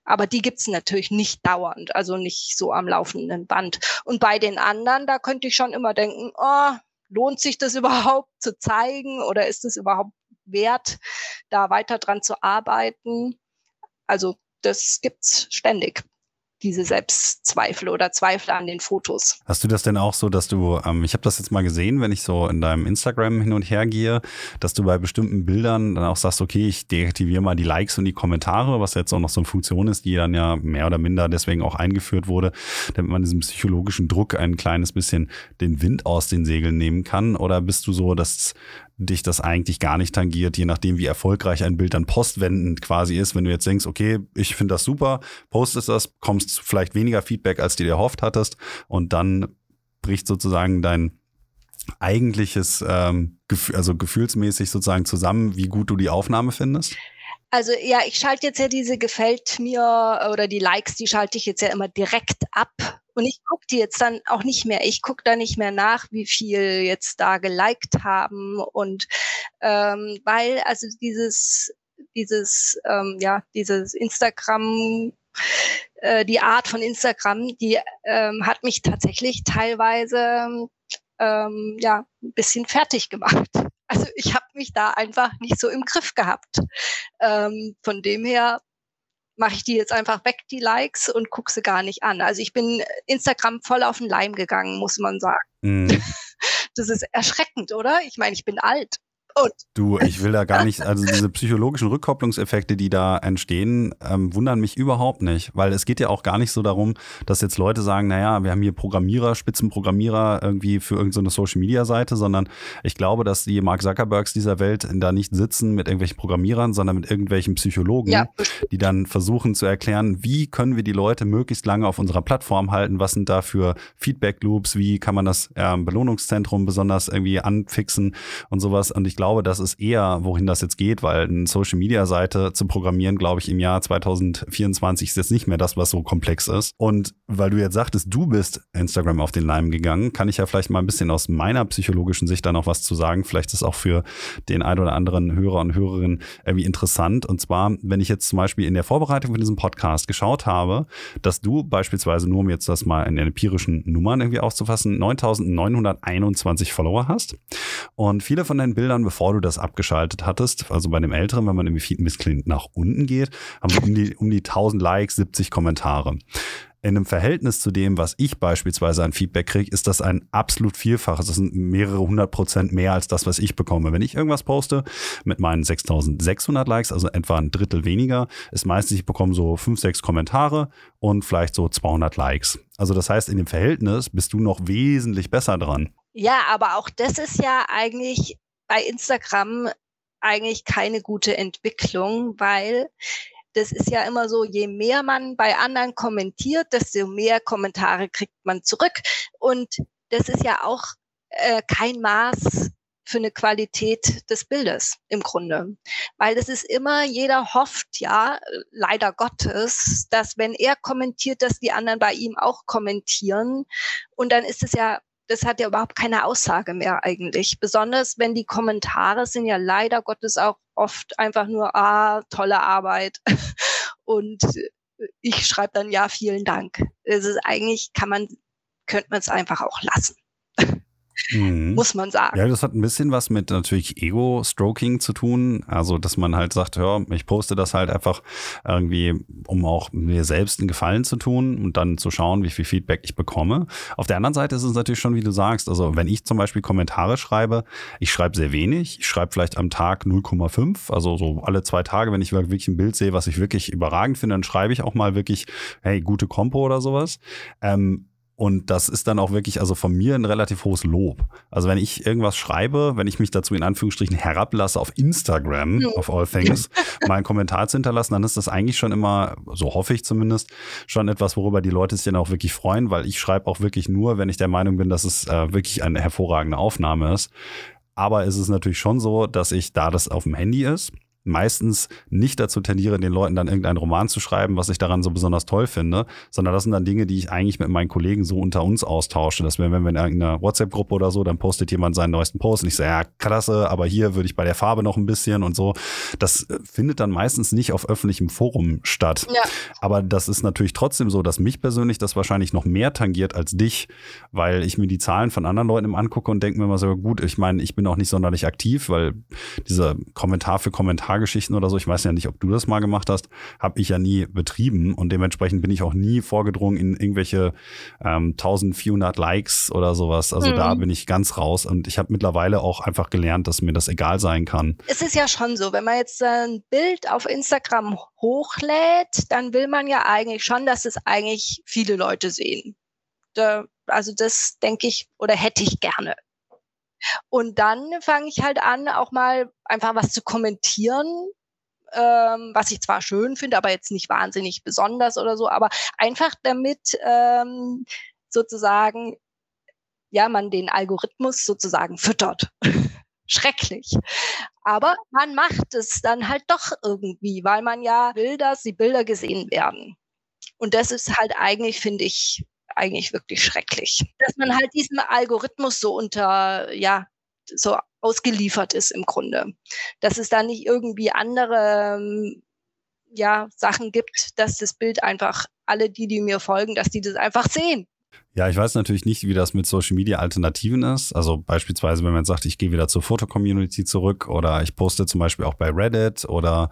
Aber die gibt's natürlich nicht dauernd, also nicht so am laufenden Band. Und bei den anderen, da könnte ich schon immer denken, oh, lohnt sich das überhaupt zu zeigen oder ist es überhaupt wert, da weiter dran zu arbeiten? Also das gibt's ständig diese Selbstzweifel oder Zweifel an den Fotos. Hast du das denn auch so, dass du, ähm, ich habe das jetzt mal gesehen, wenn ich so in deinem Instagram hin und her gehe, dass du bei bestimmten Bildern dann auch sagst, okay, ich deaktiviere mal die Likes und die Kommentare, was jetzt auch noch so eine Funktion ist, die dann ja mehr oder minder deswegen auch eingeführt wurde, damit man diesem psychologischen Druck ein kleines bisschen den Wind aus den Segeln nehmen kann? Oder bist du so, dass dich das eigentlich gar nicht tangiert, je nachdem, wie erfolgreich ein Bild dann postwendend quasi ist. Wenn du jetzt denkst, okay, ich finde das super, postest das, kommst vielleicht weniger Feedback, als du dir erhofft hattest und dann bricht sozusagen dein eigentliches, ähm, also gefühlsmäßig sozusagen zusammen, wie gut du die Aufnahme findest? Also ja, ich schalte jetzt ja diese gefällt mir oder die Likes, die schalte ich jetzt ja immer direkt ab und ich gucke die jetzt dann auch nicht mehr. Ich gucke da nicht mehr nach, wie viel jetzt da geliked haben. Und ähm, weil also dieses, dieses, ähm, ja, dieses Instagram äh, die Art von Instagram, die ähm, hat mich tatsächlich teilweise ähm, ja ein bisschen fertig gemacht. Also ich habe mich da einfach nicht so im Griff gehabt. Ähm, von dem her mache ich die jetzt einfach weg, die Likes, und gucke sie gar nicht an. Also ich bin Instagram voll auf den Leim gegangen, muss man sagen. Mm. Das ist erschreckend, oder? Ich meine, ich bin alt. Und du, ich will da gar nicht, also diese psychologischen Rückkopplungseffekte, die da entstehen, ähm, wundern mich überhaupt nicht, weil es geht ja auch gar nicht so darum, dass jetzt Leute sagen, naja, wir haben hier Programmierer, Spitzenprogrammierer irgendwie für irgendeine so Social-Media-Seite, sondern ich glaube, dass die Mark Zuckerbergs dieser Welt da nicht sitzen mit irgendwelchen Programmierern, sondern mit irgendwelchen Psychologen, ja. die dann versuchen zu erklären, wie können wir die Leute möglichst lange auf unserer Plattform halten, was sind da für Feedback-Loops, wie kann man das äh, Belohnungszentrum besonders irgendwie anfixen und sowas. Und ich glaube, glaube, das ist eher, wohin das jetzt geht, weil eine Social Media Seite zu programmieren, glaube ich, im Jahr 2024 ist jetzt nicht mehr das, was so komplex ist. Und weil du jetzt sagtest, du bist Instagram auf den Leim gegangen, kann ich ja vielleicht mal ein bisschen aus meiner psychologischen Sicht da noch was zu sagen. Vielleicht ist auch für den ein oder anderen Hörer und Hörerin irgendwie interessant. Und zwar, wenn ich jetzt zum Beispiel in der Vorbereitung für diesen Podcast geschaut habe, dass du beispielsweise, nur um jetzt das mal in empirischen Nummern irgendwie aufzufassen, 9921 Follower hast. Und viele von deinen Bildern bevor du das abgeschaltet hattest, also bei dem Älteren, wenn man im Feed ein bisschen nach unten geht, haben wir um die, um die 1000 Likes, 70 Kommentare. in einem Verhältnis zu dem, was ich beispielsweise an Feedback kriege, ist das ein absolut Vielfaches. Das sind mehrere hundert Prozent mehr als das, was ich bekomme. Wenn ich irgendwas poste mit meinen 6600 Likes, also etwa ein Drittel weniger, ist meistens, ich bekomme so fünf, sechs Kommentare und vielleicht so 200 Likes. Also das heißt, in dem Verhältnis bist du noch wesentlich besser dran. Ja, aber auch das ist ja eigentlich bei Instagram eigentlich keine gute Entwicklung, weil das ist ja immer so, je mehr man bei anderen kommentiert, desto mehr Kommentare kriegt man zurück. Und das ist ja auch äh, kein Maß für eine Qualität des Bildes im Grunde. Weil es ist immer, jeder hofft ja, leider Gottes, dass wenn er kommentiert, dass die anderen bei ihm auch kommentieren. Und dann ist es ja das hat ja überhaupt keine Aussage mehr eigentlich. Besonders wenn die Kommentare sind ja leider Gottes auch oft einfach nur, ah, tolle Arbeit. Und ich schreibe dann, ja, vielen Dank. Es ist eigentlich, kann man, könnte man es einfach auch lassen. Mhm. Muss man sagen. Ja, das hat ein bisschen was mit natürlich Ego-Stroking zu tun. Also, dass man halt sagt, hör, ich poste das halt einfach irgendwie, um auch mir selbst einen Gefallen zu tun und dann zu schauen, wie viel Feedback ich bekomme. Auf der anderen Seite ist es natürlich schon, wie du sagst, also wenn ich zum Beispiel Kommentare schreibe, ich schreibe sehr wenig. Ich schreibe vielleicht am Tag 0,5, also so alle zwei Tage, wenn ich wirklich ein Bild sehe, was ich wirklich überragend finde, dann schreibe ich auch mal wirklich, hey, gute Kompo oder sowas. Ähm, und das ist dann auch wirklich, also von mir ein relativ hohes Lob. Also wenn ich irgendwas schreibe, wenn ich mich dazu in Anführungsstrichen herablasse auf Instagram, mhm. of all things, mal einen Kommentar zu hinterlassen, dann ist das eigentlich schon immer, so hoffe ich zumindest, schon etwas, worüber die Leute sich dann auch wirklich freuen, weil ich schreibe auch wirklich nur, wenn ich der Meinung bin, dass es äh, wirklich eine hervorragende Aufnahme ist. Aber es ist natürlich schon so, dass ich, da das auf dem Handy ist, meistens nicht dazu tendiere, den Leuten dann irgendeinen Roman zu schreiben, was ich daran so besonders toll finde, sondern das sind dann Dinge, die ich eigentlich mit meinen Kollegen so unter uns austausche. Dass wir, wenn wir in irgendeiner WhatsApp-Gruppe oder so, dann postet jemand seinen neuesten Post und ich sage, ja, klasse, aber hier würde ich bei der Farbe noch ein bisschen und so. Das äh, findet dann meistens nicht auf öffentlichem Forum statt. Ja. Aber das ist natürlich trotzdem so, dass mich persönlich das wahrscheinlich noch mehr tangiert als dich, weil ich mir die Zahlen von anderen Leuten im angucke und denke mir immer so, gut, ich meine, ich bin auch nicht sonderlich aktiv, weil dieser Kommentar für Kommentar Kommentargeschichten oder so, ich weiß ja nicht, ob du das mal gemacht hast, habe ich ja nie betrieben und dementsprechend bin ich auch nie vorgedrungen in irgendwelche ähm, 1400 Likes oder sowas. Also mhm. da bin ich ganz raus und ich habe mittlerweile auch einfach gelernt, dass mir das egal sein kann. Es ist ja schon so, wenn man jetzt ein Bild auf Instagram hochlädt, dann will man ja eigentlich schon, dass es eigentlich viele Leute sehen. Da, also das denke ich oder hätte ich gerne. Und dann fange ich halt an, auch mal einfach was zu kommentieren, ähm, was ich zwar schön finde, aber jetzt nicht wahnsinnig besonders oder so, aber einfach damit ähm, sozusagen, ja, man den Algorithmus sozusagen füttert. Schrecklich. Aber man macht es dann halt doch irgendwie, weil man ja will, dass die Bilder gesehen werden. Und das ist halt eigentlich, finde ich, eigentlich wirklich schrecklich. Dass man halt diesem Algorithmus so unter, ja, so ausgeliefert ist im Grunde. Dass es da nicht irgendwie andere, ähm, ja, Sachen gibt, dass das Bild einfach alle die, die mir folgen, dass die das einfach sehen. Ja, ich weiß natürlich nicht, wie das mit Social Media Alternativen ist. Also beispielsweise, wenn man sagt, ich gehe wieder zur Foto-Community zurück oder ich poste zum Beispiel auch bei Reddit oder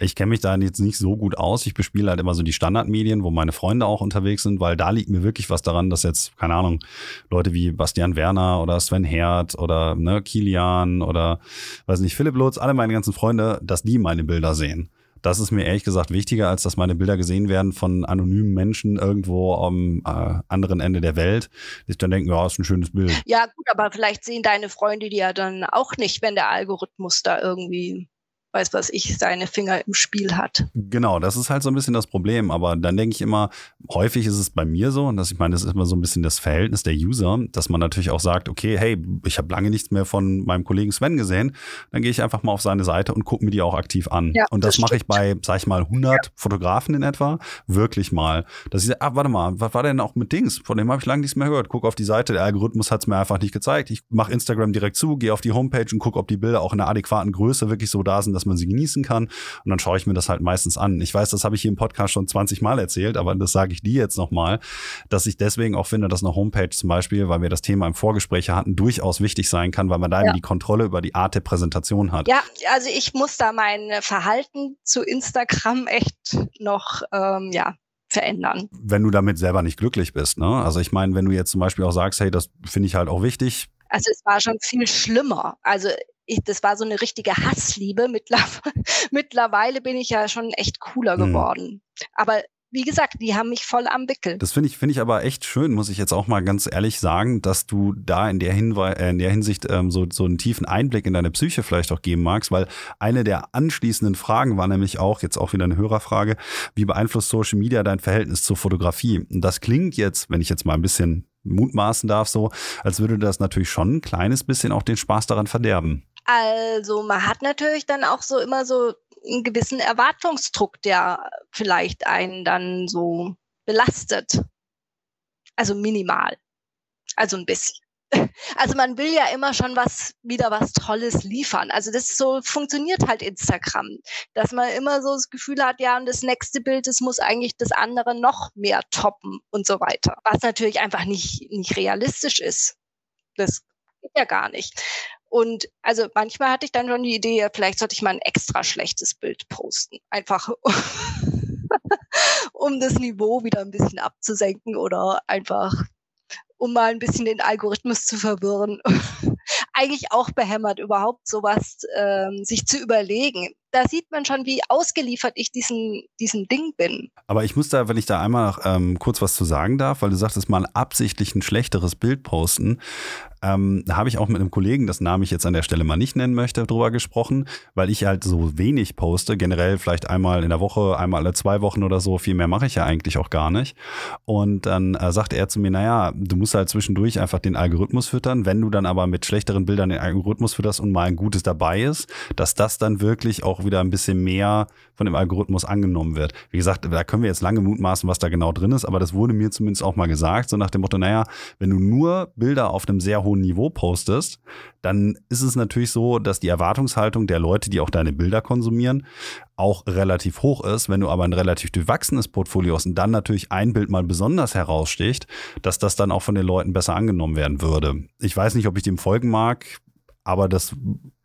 ich kenne mich da jetzt nicht so gut aus. Ich bespiele halt immer so die Standardmedien, wo meine Freunde auch unterwegs sind, weil da liegt mir wirklich was daran, dass jetzt, keine Ahnung, Leute wie Bastian Werner oder Sven Herd oder ne, Kilian oder weiß nicht, Philipp Lutz, alle meine ganzen Freunde, dass die meine Bilder sehen. Das ist mir ehrlich gesagt wichtiger, als dass meine Bilder gesehen werden von anonymen Menschen irgendwo am äh, anderen Ende der Welt, die sich dann denken, ja, ist ein schönes Bild. Ja, gut, aber vielleicht sehen deine Freunde die ja dann auch nicht, wenn der Algorithmus da irgendwie weiß was ich, seine Finger im Spiel hat. Genau, das ist halt so ein bisschen das Problem. Aber dann denke ich immer, häufig ist es bei mir so, und das, ich meine, das ist immer so ein bisschen das Verhältnis der User, dass man natürlich auch sagt, okay, hey, ich habe lange nichts mehr von meinem Kollegen Sven gesehen, dann gehe ich einfach mal auf seine Seite und gucke mir die auch aktiv an. Ja, und das, das mache ich bei, sag ich mal, 100 ja. Fotografen in etwa, wirklich mal. Dass ich sage, ah, warte mal, was war denn auch mit Dings? Von dem habe ich lange nichts mehr gehört. Guck auf die Seite, der Algorithmus hat es mir einfach nicht gezeigt. Ich mache Instagram direkt zu, gehe auf die Homepage und gucke, ob die Bilder auch in einer adäquaten Größe wirklich so da sind, dass man sie genießen kann. Und dann schaue ich mir das halt meistens an. Ich weiß, das habe ich hier im Podcast schon 20 Mal erzählt, aber das sage ich dir jetzt nochmal, dass ich deswegen auch finde, dass eine Homepage zum Beispiel, weil wir das Thema im Vorgespräch hatten, durchaus wichtig sein kann, weil man da ja. eben die Kontrolle über die Art der Präsentation hat. Ja, also ich muss da mein Verhalten zu Instagram echt noch, ähm, ja, verändern. Wenn du damit selber nicht glücklich bist, ne? Also ich meine, wenn du jetzt zum Beispiel auch sagst, hey, das finde ich halt auch wichtig. Also es war schon viel schlimmer. Also ich, das war so eine richtige Hassliebe. Mittlerweile bin ich ja schon echt cooler hm. geworden. Hm. Aber wie gesagt, die haben mich voll am Wickel. Das finde ich, finde ich aber echt schön, muss ich jetzt auch mal ganz ehrlich sagen, dass du da in der, Hinwe äh, in der Hinsicht ähm, so, so einen tiefen Einblick in deine Psyche vielleicht auch geben magst, weil eine der anschließenden Fragen war nämlich auch, jetzt auch wieder eine Hörerfrage, wie beeinflusst Social Media dein Verhältnis zur Fotografie? Und das klingt jetzt, wenn ich jetzt mal ein bisschen mutmaßen darf, so, als würde das natürlich schon ein kleines bisschen auch den Spaß daran verderben. Also man hat natürlich dann auch so immer so einen gewissen Erwartungsdruck, der vielleicht einen dann so belastet. Also minimal. Also ein bisschen. Also man will ja immer schon was, wieder was Tolles liefern. Also das so funktioniert halt Instagram, dass man immer so das Gefühl hat, ja, und das nächste Bild, das muss eigentlich das andere noch mehr toppen und so weiter. Was natürlich einfach nicht, nicht realistisch ist. Das geht ja gar nicht. Und also manchmal hatte ich dann schon die Idee, vielleicht sollte ich mal ein extra schlechtes Bild posten. Einfach um das Niveau wieder ein bisschen abzusenken oder einfach um mal ein bisschen den Algorithmus zu verwirren. Eigentlich auch behämmert, überhaupt sowas ähm, sich zu überlegen da sieht man schon, wie ausgeliefert ich diesem, diesem Ding bin. Aber ich muss da, wenn ich da einmal ähm, kurz was zu sagen darf, weil du sagtest mal absichtlich ein schlechteres Bild posten. Ähm, da habe ich auch mit einem Kollegen, das Name ich jetzt an der Stelle mal nicht nennen möchte, drüber gesprochen, weil ich halt so wenig poste, generell vielleicht einmal in der Woche, einmal alle zwei Wochen oder so, viel mehr mache ich ja eigentlich auch gar nicht. Und dann äh, sagte er zu mir, naja, du musst halt zwischendurch einfach den Algorithmus füttern, wenn du dann aber mit schlechteren Bildern den Algorithmus fütterst und mal ein gutes dabei ist, dass das dann wirklich auch wieder ein bisschen mehr von dem Algorithmus angenommen wird. Wie gesagt, da können wir jetzt lange mutmaßen, was da genau drin ist, aber das wurde mir zumindest auch mal gesagt, so nach dem Motto, naja, wenn du nur Bilder auf einem sehr hohen Niveau postest, dann ist es natürlich so, dass die Erwartungshaltung der Leute, die auch deine Bilder konsumieren, auch relativ hoch ist. Wenn du aber ein relativ durchwachsenes Portfolio hast und dann natürlich ein Bild mal besonders heraussticht, dass das dann auch von den Leuten besser angenommen werden würde. Ich weiß nicht, ob ich dem folgen mag, aber das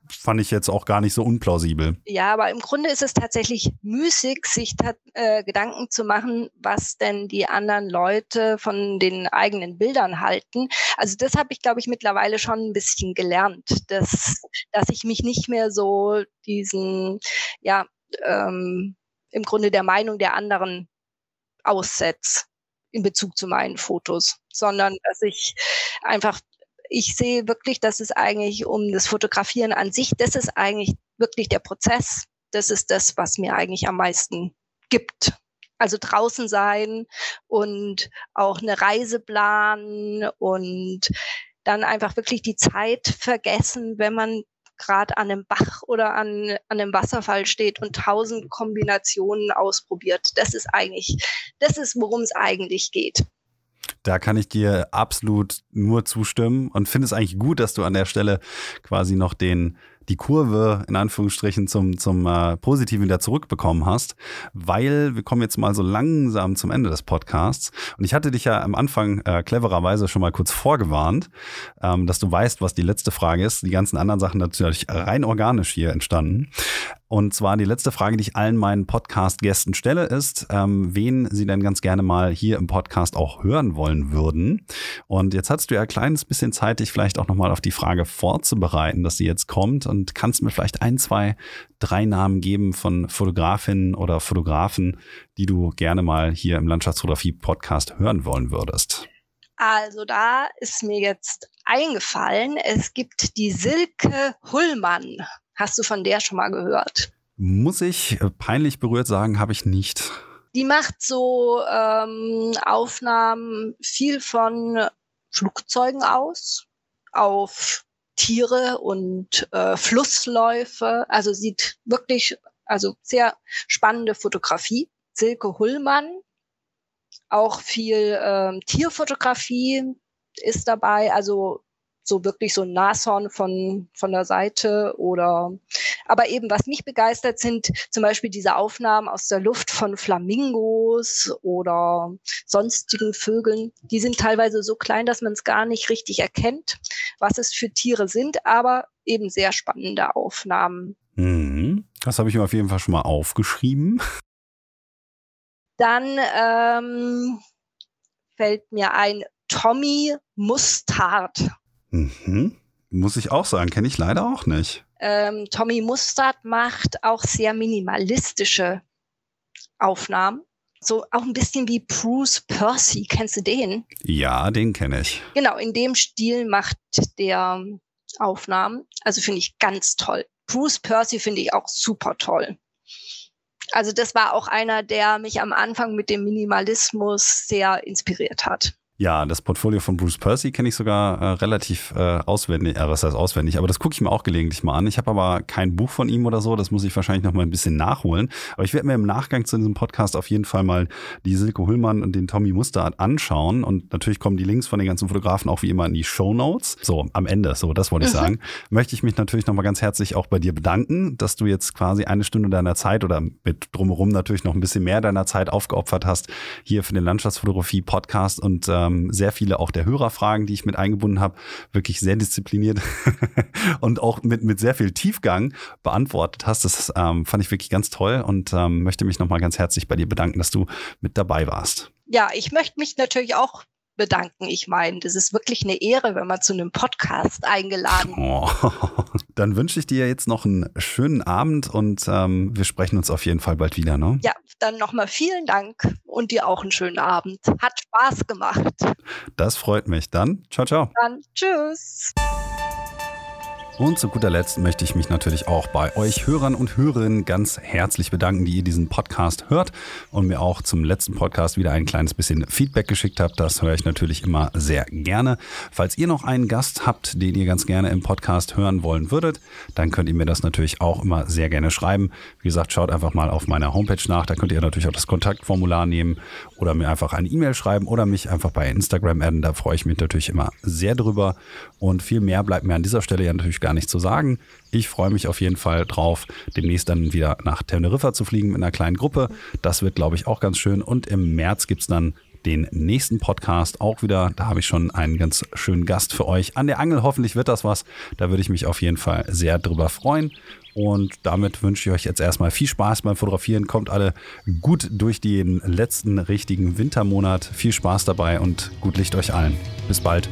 fand ich jetzt auch gar nicht so unplausibel. Ja, aber im Grunde ist es tatsächlich müßig, sich äh, Gedanken zu machen, was denn die anderen Leute von den eigenen Bildern halten. Also das habe ich, glaube ich, mittlerweile schon ein bisschen gelernt, dass, dass ich mich nicht mehr so diesen, ja, ähm, im Grunde der Meinung der anderen aussetze in Bezug zu meinen Fotos, sondern dass ich einfach ich sehe wirklich, dass es eigentlich um das Fotografieren an sich, das ist eigentlich wirklich der Prozess. Das ist das, was mir eigentlich am meisten gibt. Also draußen sein und auch eine Reise planen und dann einfach wirklich die Zeit vergessen, wenn man gerade an einem Bach oder an, an einem Wasserfall steht und tausend Kombinationen ausprobiert. Das ist eigentlich, das ist, worum es eigentlich geht. Da kann ich dir absolut nur zustimmen und finde es eigentlich gut, dass du an der Stelle quasi noch den die Kurve in Anführungsstrichen zum, zum äh, Positiven wieder zurückbekommen hast, weil wir kommen jetzt mal so langsam zum Ende des Podcasts. Und ich hatte dich ja am Anfang äh, clevererweise schon mal kurz vorgewarnt, ähm, dass du weißt, was die letzte Frage ist. Die ganzen anderen Sachen natürlich rein organisch hier entstanden. Und zwar die letzte Frage, die ich allen meinen Podcast-Gästen stelle, ist, ähm, wen sie denn ganz gerne mal hier im Podcast auch hören wollen würden. Und jetzt hast du ja ein kleines bisschen Zeit, dich vielleicht auch nochmal auf die Frage vorzubereiten, dass sie jetzt kommt. Und kannst mir vielleicht ein, zwei, drei Namen geben von Fotografinnen oder Fotografen, die du gerne mal hier im Landschaftsfotografie-Podcast hören wollen würdest. Also da ist mir jetzt eingefallen, es gibt die Silke Hullmann. Hast du von der schon mal gehört? Muss ich peinlich berührt sagen, habe ich nicht. Die macht so ähm, Aufnahmen viel von Flugzeugen aus, auf Tiere und äh, Flussläufe. Also sieht wirklich, also sehr spannende Fotografie. Silke Hullmann, auch viel ähm, Tierfotografie ist dabei. Also so wirklich so ein Nashorn von, von der Seite oder, aber eben was mich begeistert sind zum Beispiel diese Aufnahmen aus der Luft von Flamingos oder sonstigen Vögeln. Die sind teilweise so klein, dass man es gar nicht richtig erkennt, was es für Tiere sind, aber eben sehr spannende Aufnahmen. Mhm. Das habe ich mir auf jeden Fall schon mal aufgeschrieben. Dann ähm, fällt mir ein Tommy Mustard. Mhm. Muss ich auch sagen, kenne ich leider auch nicht. Ähm, Tommy Mustard macht auch sehr minimalistische Aufnahmen. So auch ein bisschen wie Bruce Percy. Kennst du den? Ja, den kenne ich. Genau, in dem Stil macht der Aufnahmen. Also finde ich ganz toll. Bruce Percy finde ich auch super toll. Also das war auch einer, der mich am Anfang mit dem Minimalismus sehr inspiriert hat. Ja, das Portfolio von Bruce Percy kenne ich sogar äh, relativ äh, auswendig, äh, was heißt auswendig, aber das gucke ich mir auch gelegentlich mal an. Ich habe aber kein Buch von ihm oder so, das muss ich wahrscheinlich noch mal ein bisschen nachholen. Aber ich werde mir im Nachgang zu diesem Podcast auf jeden Fall mal die Silke Hüllmann und den Tommy Mustard anschauen und natürlich kommen die Links von den ganzen Fotografen auch wie immer in die Show Notes. So, am Ende, so, das wollte ich mhm. sagen. Möchte ich mich natürlich noch mal ganz herzlich auch bei dir bedanken, dass du jetzt quasi eine Stunde deiner Zeit oder mit drumherum natürlich noch ein bisschen mehr deiner Zeit aufgeopfert hast hier für den Landschaftsfotografie Podcast und äh, ähm, sehr viele auch der Hörerfragen, die ich mit eingebunden habe, wirklich sehr diszipliniert und auch mit, mit sehr viel Tiefgang beantwortet hast. Das ähm, fand ich wirklich ganz toll und ähm, möchte mich nochmal ganz herzlich bei dir bedanken, dass du mit dabei warst. Ja, ich möchte mich natürlich auch bedanken. Ich meine, das ist wirklich eine Ehre, wenn man zu einem Podcast eingeladen oh, Dann wünsche ich dir jetzt noch einen schönen Abend und ähm, wir sprechen uns auf jeden Fall bald wieder. Ne? Ja, dann nochmal vielen Dank und dir auch einen schönen Abend. Hat Spaß gemacht. Das freut mich. Dann, ciao, ciao. Dann, tschüss. Und zu guter Letzt möchte ich mich natürlich auch bei euch Hörern und Hörerinnen ganz herzlich bedanken, die ihr diesen Podcast hört und mir auch zum letzten Podcast wieder ein kleines bisschen Feedback geschickt habt. Das höre ich natürlich immer sehr gerne. Falls ihr noch einen Gast habt, den ihr ganz gerne im Podcast hören wollen würdet, dann könnt ihr mir das natürlich auch immer sehr gerne schreiben. Wie gesagt, schaut einfach mal auf meiner Homepage nach. Da könnt ihr natürlich auch das Kontaktformular nehmen oder mir einfach eine E-Mail schreiben oder mich einfach bei Instagram adden. Da freue ich mich natürlich immer sehr drüber. Und viel mehr bleibt mir an dieser Stelle ja natürlich gar nicht zu sagen. Ich freue mich auf jeden Fall drauf, demnächst dann wieder nach Teneriffa zu fliegen mit einer kleinen Gruppe. Das wird, glaube ich, auch ganz schön. Und im März gibt es dann den nächsten Podcast auch wieder. Da habe ich schon einen ganz schönen Gast für euch an der Angel. Hoffentlich wird das was. Da würde ich mich auf jeden Fall sehr drüber freuen. Und damit wünsche ich euch jetzt erstmal viel Spaß beim Fotografieren. Kommt alle gut durch den letzten richtigen Wintermonat. Viel Spaß dabei und gut Licht euch allen. Bis bald.